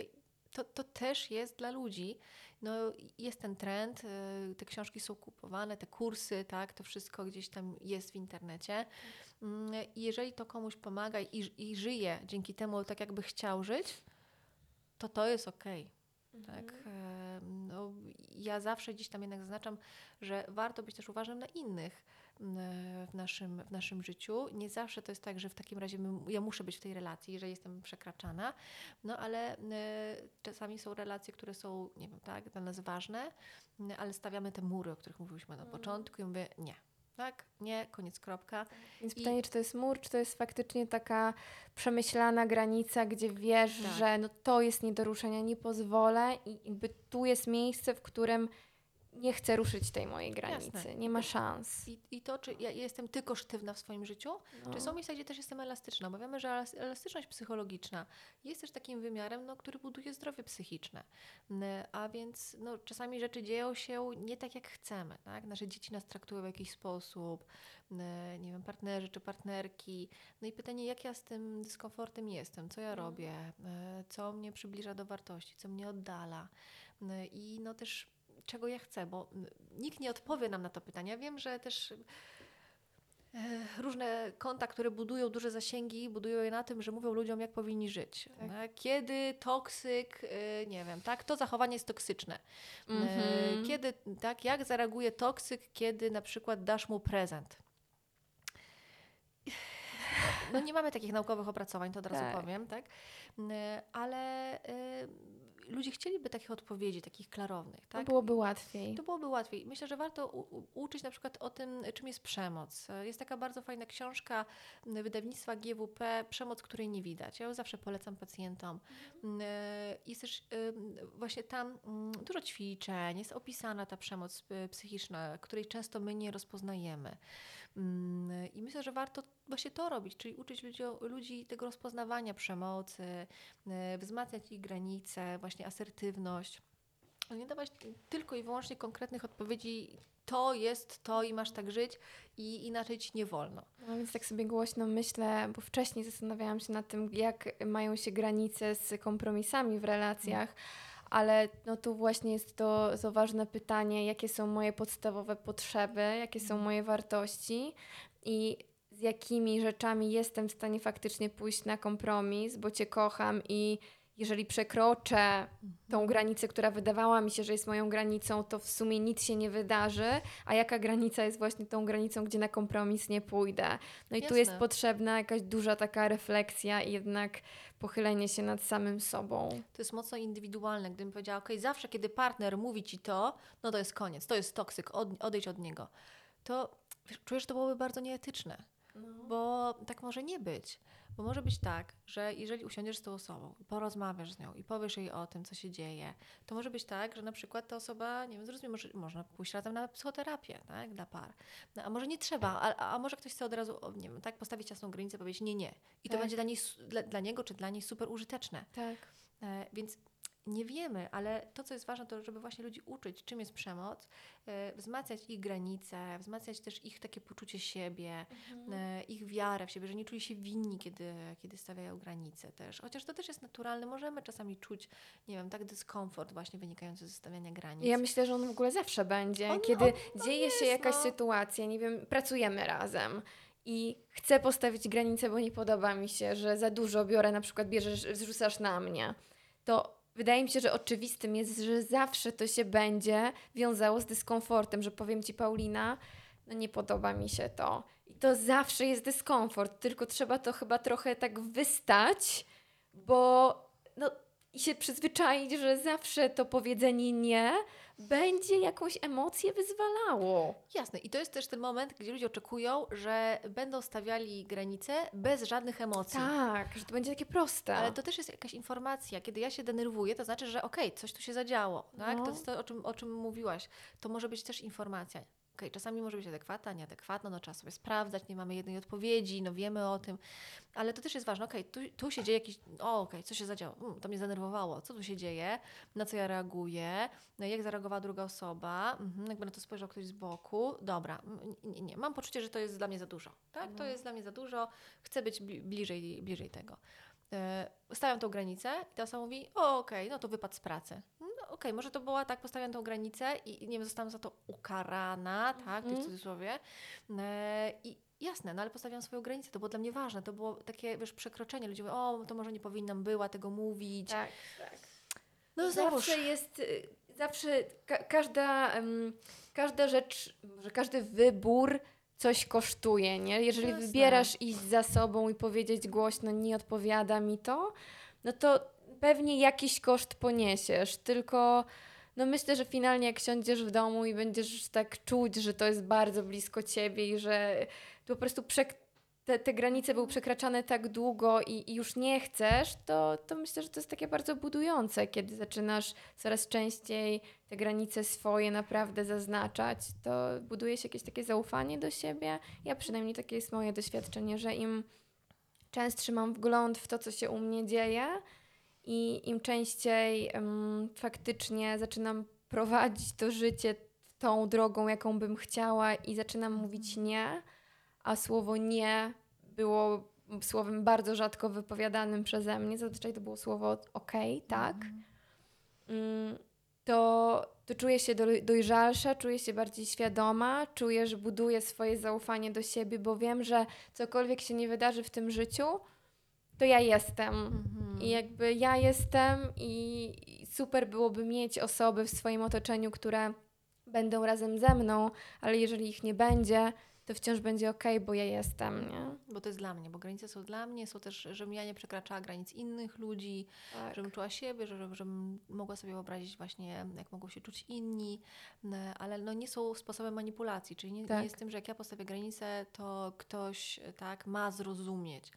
to, to też jest dla ludzi. No, jest ten trend, y, te książki są kupowane, te kursy, tak? To wszystko gdzieś tam jest w internecie. Mm, I jeżeli to komuś pomaga i, i żyje dzięki temu tak, jakby chciał żyć, to to jest okej. Tak? E, No, ja zawsze gdzieś tam jednak zaznaczam, że warto być też uważnym na innych m, w naszym, w naszym życiu. Nie zawsze to jest tak, że w takim razie my, ja muszę być w tej relacji, jeżeli jestem przekraczana, no ale e, czasami są relacje, które są, nie wiem, tak, dla nas ważne, ale stawiamy te mury, o których mówiliśmy na początku i mówię nie. Tak? Nie, koniec, kropka. Więc I- pytanie, czy to jest mur, czy to jest faktycznie taka przemyślana granica, gdzie wiesz, Tak. że no to jest nie do ruszenia, nie pozwolę i jakby tu jest miejsce, w którym nie chcę ruszyć tej mojej granicy. Jasne. Nie ma szans. I, I to, czy ja jestem tylko sztywna w swoim życiu, No. czy są miejsca, gdzie też jestem elastyczna, bo wiemy, że elas- elastyczność psychologiczna jest też takim wymiarem, no, który buduje zdrowie psychiczne. A więc no, czasami rzeczy dzieją się nie tak, jak chcemy. Tak? Nasze dzieci nas traktują w jakiś sposób, nie wiem, partnerzy czy partnerki. No i pytanie, jak ja z tym dyskomfortem jestem, co ja Mhm. robię, e, co mnie przybliża do wartości, co mnie oddala. I no też czego ja chcę, bo nikt nie odpowie nam na to pytanie. Ja wiem, że też e, różne konta, które budują duże zasięgi, budują je na tym, że mówią ludziom, jak powinni żyć. Tak. Kiedy toksyk, e, nie wiem, tak, to zachowanie jest toksyczne. E, Mhm. Kiedy, tak, jak zareaguje toksyk, kiedy na przykład dasz mu prezent. No nie mamy takich naukowych opracowań, to od razu Tak. powiem, tak? Ale ludzie chcieliby takich odpowiedzi, takich klarownych, To tak? byłoby łatwiej. To byłoby łatwiej. Myślę, że warto u, uczyć na przykład o tym, czym jest przemoc. Jest taka bardzo fajna książka wydawnictwa GWP, Przemoc, której nie widać. Ja ją zawsze polecam pacjentom. M, e, Jest też em, właśnie tam mm, dużo ćwiczeń, jest opisana ta przemoc e, psychiczna, której często my nie rozpoznajemy. Mm, I myślę, że warto właśnie to robić, czyli uczyć ludzi, ludzi tego rozpoznawania przemocy, e, wzmacniać ich granice, właśnie asertywność. Nie dawać tylko i wyłącznie konkretnych odpowiedzi, to jest to i masz tak żyć i inaczej ci nie wolno. No więc tak sobie głośno myślę, bo wcześniej zastanawiałam się nad tym, jak mają się granice z kompromisami w relacjach, ale no tu właśnie jest to, to ważne pytanie, jakie są moje podstawowe potrzeby, jakie są moje wartości i z jakimi rzeczami jestem w stanie faktycznie pójść na kompromis, bo Cię kocham i jeżeli przekroczę tą granicę, która wydawała mi się, że jest moją granicą, to w sumie nic się nie wydarzy, a jaka granica jest właśnie tą granicą, gdzie na kompromis nie pójdę. No i tu Jasne. jest potrzebna jakaś duża taka refleksja i jednak pochylenie się nad samym sobą. To jest mocno indywidualne. Gdybym powiedziała, ok, zawsze kiedy partner mówi ci to, no to jest koniec, to jest toksyk, od, odejdź od niego. To wiesz, czuję, że to byłoby bardzo nieetyczne, bo tak może nie być. Bo może być tak, że jeżeli usiądziesz z tą osobą i porozmawiasz z nią i powiesz jej o tym, co się dzieje, to może być tak, że na przykład ta osoba, nie wiem, zrozumie, może, można pójść razem na psychoterapię, tak, dla par. No, a może nie trzeba, a, a może ktoś chce od razu, nie wiem, tak, postawić jasną granicę, powiedzieć nie, nie. I to Tak. będzie dla, niej, dla, dla niego czy dla niej super użyteczne. Tak. E, Więc nie wiemy, ale to, co jest ważne, to żeby właśnie ludzi uczyć, czym jest przemoc, e, wzmacniać ich granice, wzmacniać też ich takie poczucie siebie, e, ich wiarę w siebie, że nie czuli się winni, kiedy, kiedy stawiają granice też. Chociaż to też jest naturalne, możemy czasami czuć, nie wiem, tak dyskomfort właśnie wynikający ze stawiania granic. Ja myślę, że on w ogóle zawsze będzie. On- Kiedy on- dzieje się jest, jakaś no. sytuacja, nie wiem, pracujemy razem i chcę postawić granicę, bo nie podoba mi się, że za dużo biorę, na przykład bierzesz, zrzucasz na mnie, to wydaje mi się, że oczywistym jest, że zawsze to się będzie wiązało z dyskomfortem, że powiem Ci, Paulina, no nie podoba mi się to. I to zawsze jest dyskomfort, tylko trzeba to chyba trochę tak wystać, bo i się przyzwyczaić, że zawsze to powiedzenie nie będzie jakąś emocję wyzwalało. Jasne. I to jest też ten moment, gdzie ludzie oczekują, że będą stawiali granice bez żadnych emocji. Tak, że to będzie takie proste. Ale to też jest jakaś informacja. Kiedy ja się denerwuję, to znaczy, że okej, coś tu się zadziało. Tak? No. To jest to, o czym, o czym mówiłaś. To może być też informacja. Okej, czasami może być adekwatna, nieadekwatna, no trzeba sobie sprawdzać, nie mamy jednej odpowiedzi, no wiemy o tym, ale to też jest ważne. Okej, tu, tu się dzieje jakiś, o okej, co się zadziało, mm, to mnie zdenerwowało, co tu się dzieje, na co ja reaguję, no, jak zareagowała druga osoba, mhm, jakby na to spojrzał ktoś z boku, dobra, nie, nie, mam poczucie, że to jest dla mnie za dużo, tak, to No. jest dla mnie za dużo, chcę być bli- bliżej, bliżej tego. E, Stawiam tą granicę i ta osoba mówi, o okej, no to wypad z pracy. Okej, może to była tak, postawiam tą granicę i nie wiem, zostałam za to ukarana, tak, w Mhm. cudzysłowie. E, I jasne, no ale postawiłam swoją granicę, to było dla mnie ważne, to było takie, wiesz, przekroczenie. Ludzie mówią, o, to może nie powinnam była tego mówić. tak, tak. No znowuż, zawsze jest, y, zawsze ka- każda, em, każda rzecz, może każdy wybór coś kosztuje, nie? Jeżeli Jasne. wybierasz iść za sobą i powiedzieć głośno, nie odpowiada mi to, no to pewnie jakiś koszt poniesiesz, tylko no myślę, że finalnie jak siądziesz w domu i będziesz tak czuć, że to jest bardzo blisko ciebie i że po prostu te, te granice były przekraczane tak długo i, i już nie chcesz, to, to myślę, że to jest takie bardzo budujące, kiedy zaczynasz coraz częściej te granice swoje naprawdę zaznaczać, to buduje się jakieś takie zaufanie do siebie. Ja przynajmniej takie jest moje doświadczenie, że im częstszy mam wgląd w to, co się u mnie dzieje i im częściej em, faktycznie zaczynam prowadzić to życie tą drogą, jaką bym chciała i zaczynam mówić nie, a słowo nie było słowem bardzo rzadko wypowiadanym przeze mnie. Zazwyczaj to było słowo okej, tak. Mm, To, to czuję się doj- dojrzalsza, czuję się bardziej świadoma, czuję, że buduję swoje zaufanie do siebie, bo wiem, że cokolwiek się nie wydarzy w tym życiu, to ja jestem. Mhm. I jakby ja jestem i super byłoby mieć osoby w swoim otoczeniu, które będą razem ze mną, ale jeżeli ich nie będzie, to wciąż będzie ok, bo ja jestem, nie? Bo to jest dla mnie, bo granice są dla mnie, są też, żebym ja nie przekraczała granic innych ludzi, Tak. żebym czuła siebie, że- żebym mogła sobie wyobrazić właśnie, jak mogą się czuć inni, ale no nie są sposobem manipulacji, czyli nie, Tak. nie jest tym, że jak ja postawię granicę, to ktoś tak ma zrozumieć.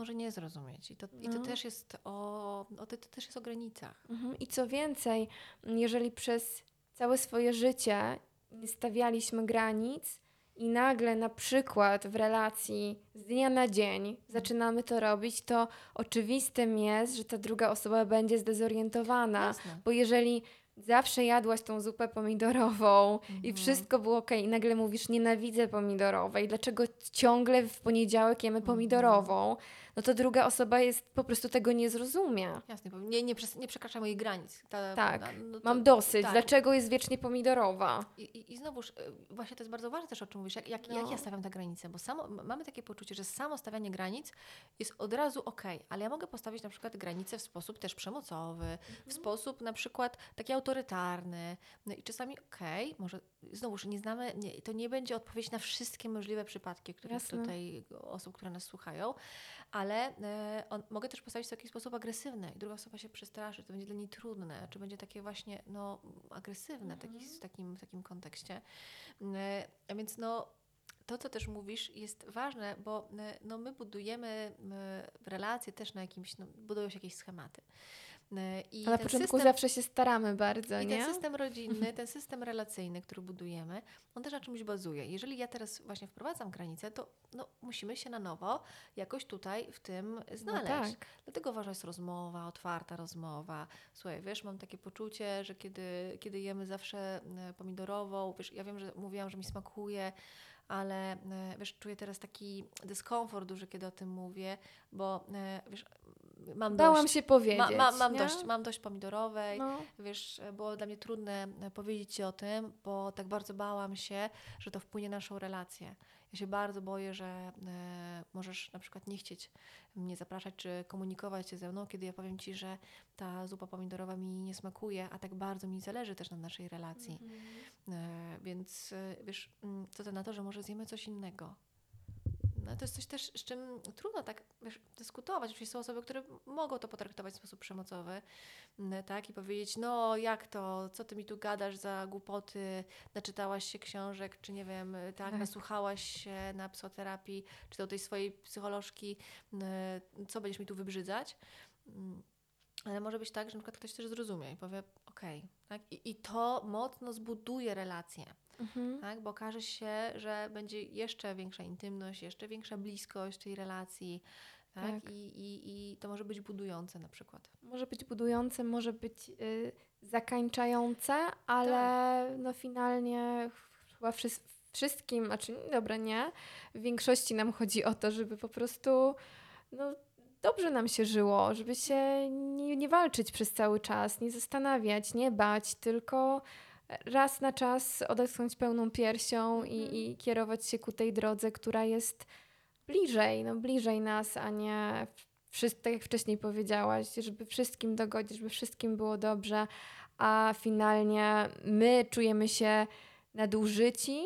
Może nie zrozumieć. I to, i to No. też jest o, o to, to też jest o granicach. Mhm. I co więcej, jeżeli przez całe swoje życie nie stawialiśmy granic i nagle na przykład w relacji z dnia na dzień zaczynamy to robić, to oczywistym jest, że ta druga osoba będzie zdezorientowana. Jasne. Bo jeżeli zawsze jadłaś tą zupę pomidorową i Mhm. wszystko było ok, i nagle mówisz nienawidzę pomidorowej, dlaczego ciągle w poniedziałek jemy Mhm. pomidorową, no to druga osoba jest po prostu tego nie zrozumie. Jasne, nie, nie, nie przekraczaj moich granic. Ta, Tak, na- no to- Mam dosyć, tak. dlaczego jest wiecznie pomidorowa? I, i, I znowuż, y, właśnie to jest bardzo ważne też, o czym mówisz, jak, jak, No. jak ja stawiam te granice, bo samo, mamy takie poczucie, że samo stawianie granic jest od razu ok, ale ja mogę postawić na przykład granice w sposób też przemocowy, w sposób na przykład taki autorytarny, no i czasami ok, może znowuż nie znamy, nie, to nie będzie odpowiedź na wszystkie możliwe przypadki, które Jasne. tutaj osób, które nas słuchają, ale e, on, mogę też postawić w taki sposób agresywny i druga osoba się przestraszy, to będzie dla niej trudne, czy będzie takie właśnie no, agresywne w, taki, w, takim, w takim kontekście. E, a więc no, to, co też mówisz, jest ważne, bo e, no, my budujemy relacje też na jakimś, no, budują się jakieś schematy. I A na początku system- zawsze się staramy bardzo, i nie? ten system rodzinny, ten system relacyjny, który budujemy, on też na czymś bazuje. Jeżeli ja teraz właśnie wprowadzam granicę, to no, musimy się na nowo jakoś tutaj w tym No znaleźć. tak. Dlatego ważna jest rozmowa, otwarta rozmowa. Słuchaj, wiesz, mam takie poczucie, że kiedy, kiedy jemy zawsze e, pomidorową, wiesz, ja wiem, że mówiłam, że mi smakuje, ale e, wiesz, czuję teraz taki dyskomfort duży, kiedy o tym mówię, bo e, wiesz, mam Bałam dość. się powiedzieć. Ma, ma, mam, nie? dość, mam dość pomidorowej. No. Wiesz, było dla mnie trudne e, powiedzieć Ci o tym, bo tak bardzo bałam się, że to wpłynie na naszą relację. Ja się bardzo boję, że e, możesz na przykład nie chcieć mnie zapraszać czy komunikować się ze mną, kiedy ja powiem Ci, że ta zupa pomidorowa mi nie smakuje, a tak bardzo mi zależy też na naszej relacji. E, więc e, wiesz, mm, co to na to, że może zjemy coś innego. No, to jest coś też, z czym trudno tak wiesz, dyskutować. Oczywiście są osoby, które mogą to potraktować w sposób przemocowy, mm, tak, i powiedzieć, no jak to, co ty mi tu gadasz za głupoty, naczytałaś się książek, czy nie wiem, tak, Tak. nasłuchałaś się na psychoterapii, czy do tej swojej psycholożki, mm, co będziesz mi tu wybrzydzać. Mm, Ale może być tak, że na przykład ktoś też zrozumie i powie, okej, tak, I, i to mocno zbuduje relacje Mhm. tak? bo okaże się, że będzie jeszcze większa intymność, jeszcze większa bliskość tej relacji. Tak? Tak. I, i, I to może być budujące na przykład. Może być budujące, może być y, zakańczające, ale Tak. no finalnie chyba wszys- wszystkim, znaczy dobra, nie, w większości nam chodzi o to, żeby po prostu no, dobrze nam się żyło, żeby się nie, nie walczyć przez cały czas, nie zastanawiać, nie bać, tylko raz na czas odetchnąć pełną piersią Mhm. i, i kierować się ku tej drodze, która jest bliżej, no bliżej nas, a nie wszyscy, tak jak wcześniej powiedziałaś, żeby wszystkim dogodzić, żeby wszystkim było dobrze, a finalnie my czujemy się nadużyci,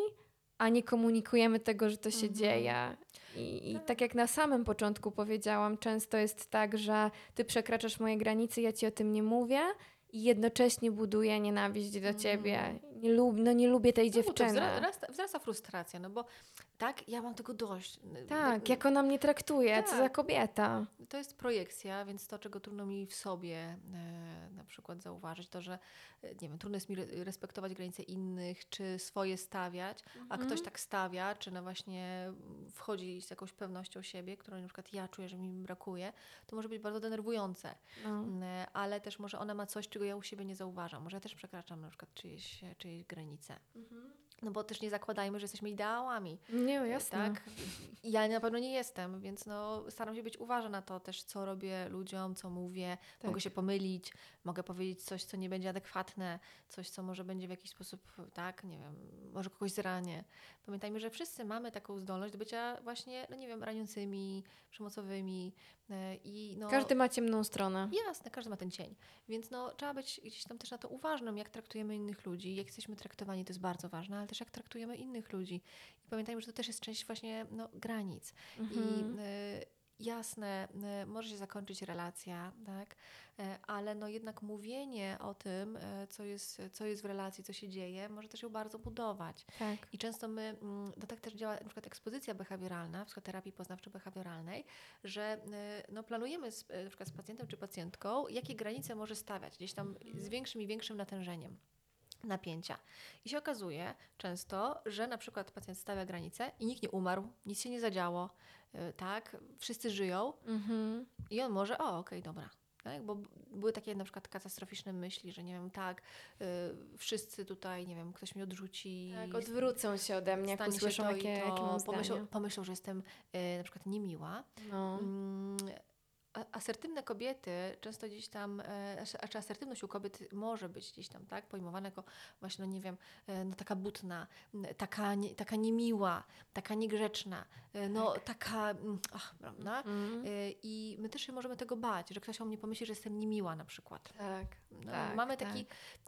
a nie komunikujemy tego, że to się Mhm. dzieje. I, I tak jak na samym początku powiedziałam, często jest tak, że ty przekraczasz moje granice, ja ci o tym nie mówię i jednocześnie buduje nienawiść do ciebie. Nie, lub, no nie lubię tej No, dziewczyny. wzrasta, wzrasta frustracja, no bo tak, ja mam tego dość. Tak, jak ona mnie traktuje, co Tak. za kobieta. To jest projekcja, więc to, czego trudno mi w sobie e, na przykład zauważyć, to, że e, nie wiem, trudno jest mi re- respektować granice innych, czy swoje stawiać, a ktoś tak stawia, czy no właśnie wchodzi z jakąś pewnością siebie, którą na przykład ja czuję, że mi brakuje, to może być bardzo denerwujące. No. Ale też może ona ma coś, czego ja u siebie nie zauważam. Może ja też przekraczam na przykład czyjeś, czyjeś granice. No bo też nie zakładajmy, że jesteśmy ideałami. Nie, jasne. Tak? Ja na pewno nie jestem, więc no, staram się być uważna na to też, co robię ludziom, co mówię. Tak. Mogę się pomylić, mogę powiedzieć coś, co nie będzie adekwatne, coś, co może będzie w jakiś sposób, tak, nie wiem, może kogoś zranię. Pamiętajmy, że wszyscy mamy taką zdolność do bycia właśnie, no nie wiem, raniącymi, przemocowymi no... Każdy ma ciemną stronę. Jasne, każdy ma ten cień. Więc no, trzeba być gdzieś tam też na to uważnym, jak traktujemy innych ludzi, jak jesteśmy traktowani, to jest bardzo ważne, ale też jak traktujemy innych ludzi. I pamiętajmy, że to też jest część właśnie no, granic. Mhm. I y, jasne, y, może się zakończyć relacja, tak? E, ale no jednak mówienie o tym, e, co jest, co jest w relacji, co się dzieje, może też ją bardzo budować. Tak. I często my, mm, to tak też działa na przykład ekspozycja behawioralna w psychoterapii poznawczo-behawioralnej, że y, no, planujemy z, na przykład z pacjentem czy pacjentką, jakie granice może stawiać gdzieś tam z większym i większym natężeniem napięcia. I się okazuje często, że na przykład pacjent stawia granice i nikt nie umarł, nic się nie zadziało, y, tak, wszyscy żyją Mhm. i on może, o okej, dobra. Tak? Bo były takie na przykład katastroficzne myśli, że nie wiem, tak, y, wszyscy tutaj, nie wiem, ktoś mnie odrzuci. Tak, odwrócą się ode mnie, jak usłyszą, jakie, to, pomyślą, pomyślą, że jestem y, na przykład niemiła. No. A- Asertywne kobiety często gdzieś tam, e, as- a czy asertywność u kobiet może być gdzieś tam, tak, pojmowana jako właśnie, no nie wiem, e, no taka butna, taka, nie, taka niemiła, taka niegrzeczna, e, no taka, mm, ach, prawda? E, I my też się możemy tego bać, że ktoś o mnie pomyśli, że jestem niemiła na przykład. Tak. No, Tak, mamy tak. takie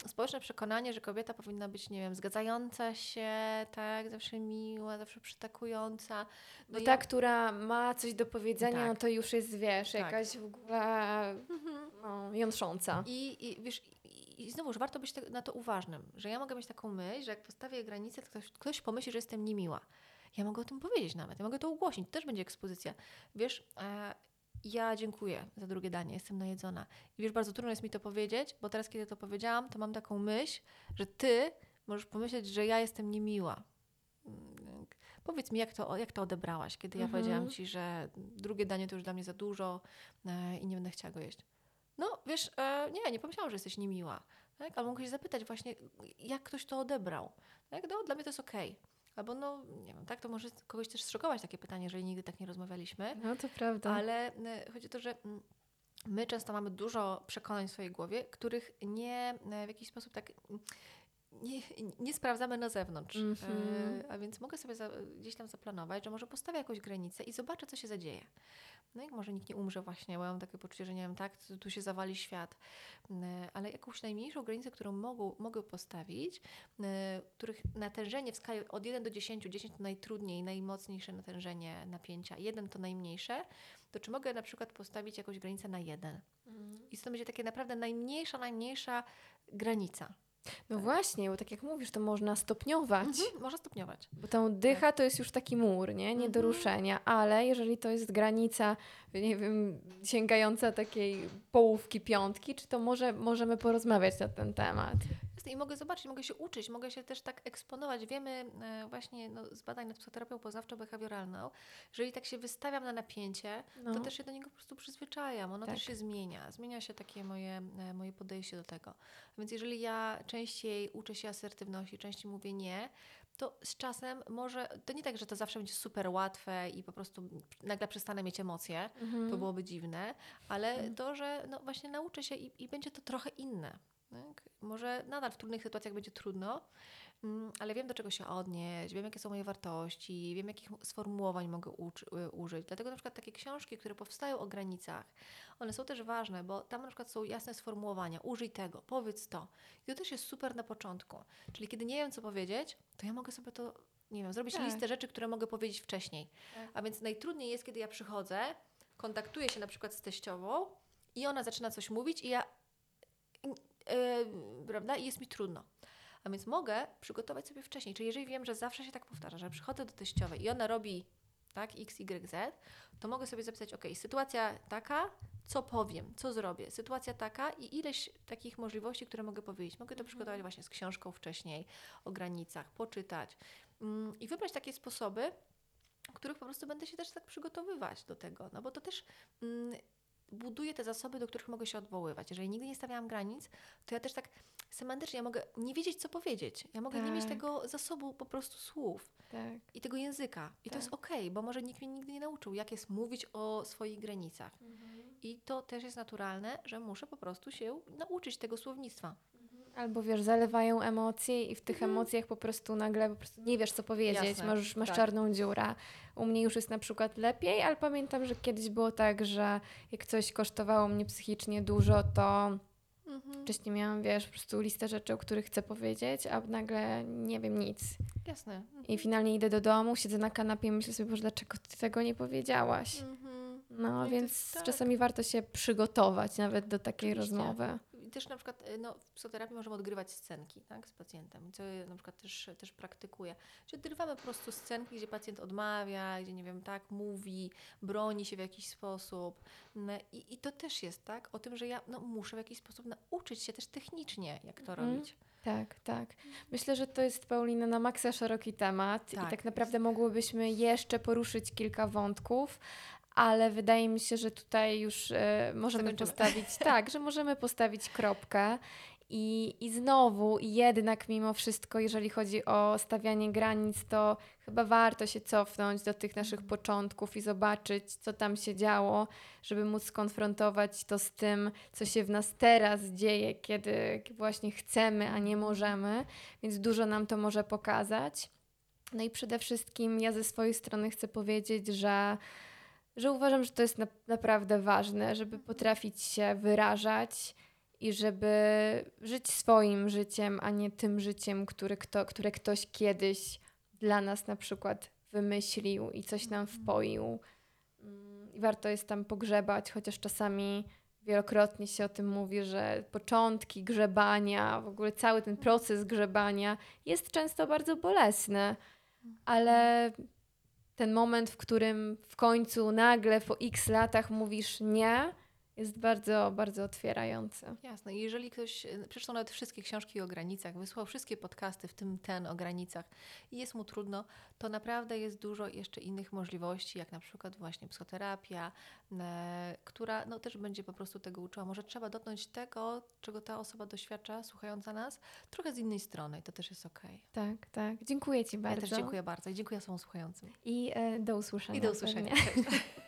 społeczne przekonanie, że kobieta powinna być, nie wiem, zgadzająca się, tak, zawsze miła, zawsze przytakująca. No i- ta, która ma coś do powiedzenia, Tak. no to już jest, wiesz, Tak. Jakaś w ogóle no, jątrząca. I, i wiesz, i, i znowuż warto być te, na to uważnym, że ja mogę mieć taką myśl, że jak postawię granicę, to ktoś, ktoś pomyśli, że jestem niemiła. Ja mogę o tym powiedzieć nawet, ja mogę to ugłośnić, to też będzie ekspozycja. Wiesz, e, ja dziękuję za drugie danie, jestem najedzona. I wiesz, bardzo trudno jest mi to powiedzieć, bo teraz, kiedy to powiedziałam, to mam taką myśl, że ty możesz pomyśleć, że ja jestem niemiła. Powiedz mi, jak to, jak to odebrałaś, kiedy ja Mhm. powiedziałam ci, że drugie danie to już dla mnie za dużo e, i nie będę chciała go jeść. No, wiesz, e, nie, nie pomyślałam, że jesteś niemiła. Tak? Ale mogę się zapytać właśnie, jak ktoś to odebrał. Tak? No, dla mnie to jest okej. Albo no, nie wiem, tak, to może kogoś też zszokować takie pytanie, jeżeli nigdy tak nie rozmawialiśmy. No to prawda. Ale e, chodzi o to, że mm, my często mamy dużo przekonań w swojej głowie, których nie w jakiś sposób tak nie, nie sprawdzamy na zewnątrz. Mhm. E, a więc mogę sobie za, gdzieś tam zaplanować, że może postawię jakąś granicę i zobaczę, co się zadzieje. No i może nikt nie umrze właśnie, bo ja mam takie poczucie, że nie wiem, tak, tu, się zawali świat. E, ale jakąś najmniejszą granicę, którą mogą, mogę postawić, e, których natężenie w skali od 1 do 10, 10 to najtrudniej, najmocniejsze natężenie napięcia, 1 to najmniejsze, to czy mogę na przykład postawić jakąś granicę na 1? Mhm. I to będzie takie naprawdę najmniejsza, najmniejsza granica. No właśnie, bo tak jak mówisz, to można stopniować. Mhm, można stopniować. Bo ta dycha to jest już taki mur, nie? Nie do Mhm. ruszenia, ale jeżeli to jest granica, nie wiem, sięgająca takiej połówki piątki, czy to może możemy porozmawiać na ten temat? I mogę zobaczyć, mogę się uczyć, mogę się też tak eksponować. Wiemy e, właśnie no, z badań nad psychoterapią poznawczo-behawioralną, że jeżeli tak się wystawiam na napięcie, No. to też się do niego po prostu przyzwyczajam. Ono Tak. też się zmienia. Zmienia się takie moje, e, moje podejście do tego. Więc jeżeli ja częściej uczę się asertywności, częściej mówię nie, to z czasem może, to nie tak, że to zawsze będzie super łatwe i po prostu nagle przestanę mieć emocje, Mhm. to byłoby dziwne, ale to, że no właśnie nauczę się i, i będzie to trochę inne. Tak? Może nadal w trudnych sytuacjach będzie trudno, mm, ale wiem do czego się odnieść, wiem jakie są moje wartości, wiem jakich sformułowań mogę y, użyć. Dlatego na przykład takie książki, które powstają o granicach, one są też ważne, bo tam na przykład są jasne sformułowania, użyj tego, powiedz to. I to też jest super na początku. Czyli kiedy nie wiem co powiedzieć, to ja mogę sobie to, nie wiem, zrobić Tak. listę rzeczy, które mogę powiedzieć wcześniej. Tak. A więc najtrudniej jest, kiedy ja przychodzę, kontaktuję się na przykład z teściową i ona zaczyna coś mówić i ja yy, prawda? I jest mi trudno. A więc mogę przygotować sobie wcześniej. Czyli jeżeli wiem, że zawsze się tak powtarza, że przychodzę do teściowej i ona robi tak, X, Y, Z, to mogę sobie zapisać, ok, sytuacja taka, co powiem, co zrobię, sytuacja taka i ileś takich możliwości, które mogę powiedzieć. Mogę to przygotować właśnie z książką wcześniej, o granicach, poczytać mm, i wybrać takie sposoby, których po prostu będę się też tak przygotowywać do tego, no bo to też mm, buduje te zasoby, do których mogę się odwoływać. Jeżeli nigdy nie stawiałam granic, to ja też tak semantycznie ja mogę nie wiedzieć, co powiedzieć. Ja mogę nie mieć Tak. tego zasobu po prostu słów Tak. i tego języka. I to jest Tak. okej, bo może nikt mnie nigdy nie nauczył, jak jest mówić o swoich granicach. I to też jest naturalne, że muszę po prostu się nauczyć tego słownictwa. Albo wiesz, zalewają emocje i w tych Mhm. emocjach po prostu nagle po prostu nie wiesz, co powiedzieć, Jasne, masz, masz tak. czarną dziurę. U mnie już jest na przykład lepiej, ale pamiętam, że kiedyś było tak, że jak coś kosztowało mnie psychicznie dużo, to Mhm. wcześniej miałam, wiesz, po prostu listę rzeczy, o których chcę powiedzieć, a nagle nie wiem nic. Jasne. Mhm. I finalnie idę do domu, siedzę na kanapie i myślę sobie, Boże, dlaczego ty tego nie powiedziałaś? Mhm. No, No i więc tak. czasami warto się przygotować nawet do takiej Oczywiście. rozmowy. Też na przykład y, no, w psychoterapii możemy odgrywać scenki tak, z pacjentem, co ja na przykład też, też praktykuję. Czyli odgrywamy po prostu scenki, gdzie pacjent odmawia, gdzie nie wiem, tak, mówi, broni się w jakiś sposób. No, I, I to też jest tak, o tym, że ja no, muszę w jakiś sposób nauczyć się też technicznie, jak to Mhm. robić. Tak, tak. Myślę, że to jest, Paulina, na maksa szeroki temat i Tak, tak naprawdę mogłybyśmy jeszcze poruszyć kilka wątków, ale wydaje mi się, że tutaj już e, możemy Zakończymy. postawić, tak, że możemy postawić kropkę. I, I znowu, jednak mimo wszystko, jeżeli chodzi o stawianie granic, to chyba warto się cofnąć do tych naszych Mhm. początków i zobaczyć, co tam się działo, żeby móc skonfrontować to z tym, co się w nas teraz dzieje, kiedy właśnie chcemy, a nie możemy, więc dużo nam to może pokazać. No i przede wszystkim ja ze swojej strony chcę powiedzieć, że, że uważam, że to jest na, naprawdę ważne, żeby potrafić się wyrażać i żeby żyć swoim życiem, a nie tym życiem, które, kto, które ktoś kiedyś dla nas na przykład wymyślił i coś nam wpoił. Mm, I warto jest tam pogrzebać, chociaż czasami wielokrotnie się o tym mówi, że początki grzebania, w ogóle cały ten proces grzebania jest często bardzo bolesny, ale ten moment, w którym w końcu nagle po x latach mówisz nie, jest bardzo, bardzo otwierający. Jasne. I jeżeli ktoś y, przeczytał nawet wszystkie książki o granicach, wysłał wszystkie podcasty, w tym ten o granicach i jest mu trudno, to naprawdę jest dużo jeszcze innych możliwości, jak na przykład właśnie psychoterapia, e, która no, też będzie po prostu tego uczyła. Może trzeba dotknąć tego, czego ta osoba doświadcza, słuchająca nas, trochę z innej strony to też jest okej. Tak, tak. Dziękuję Ci bardzo. Ja też dziękuję bardzo i dziękuję osobom słuchającym. I e, do usłyszenia. I do usłyszenia.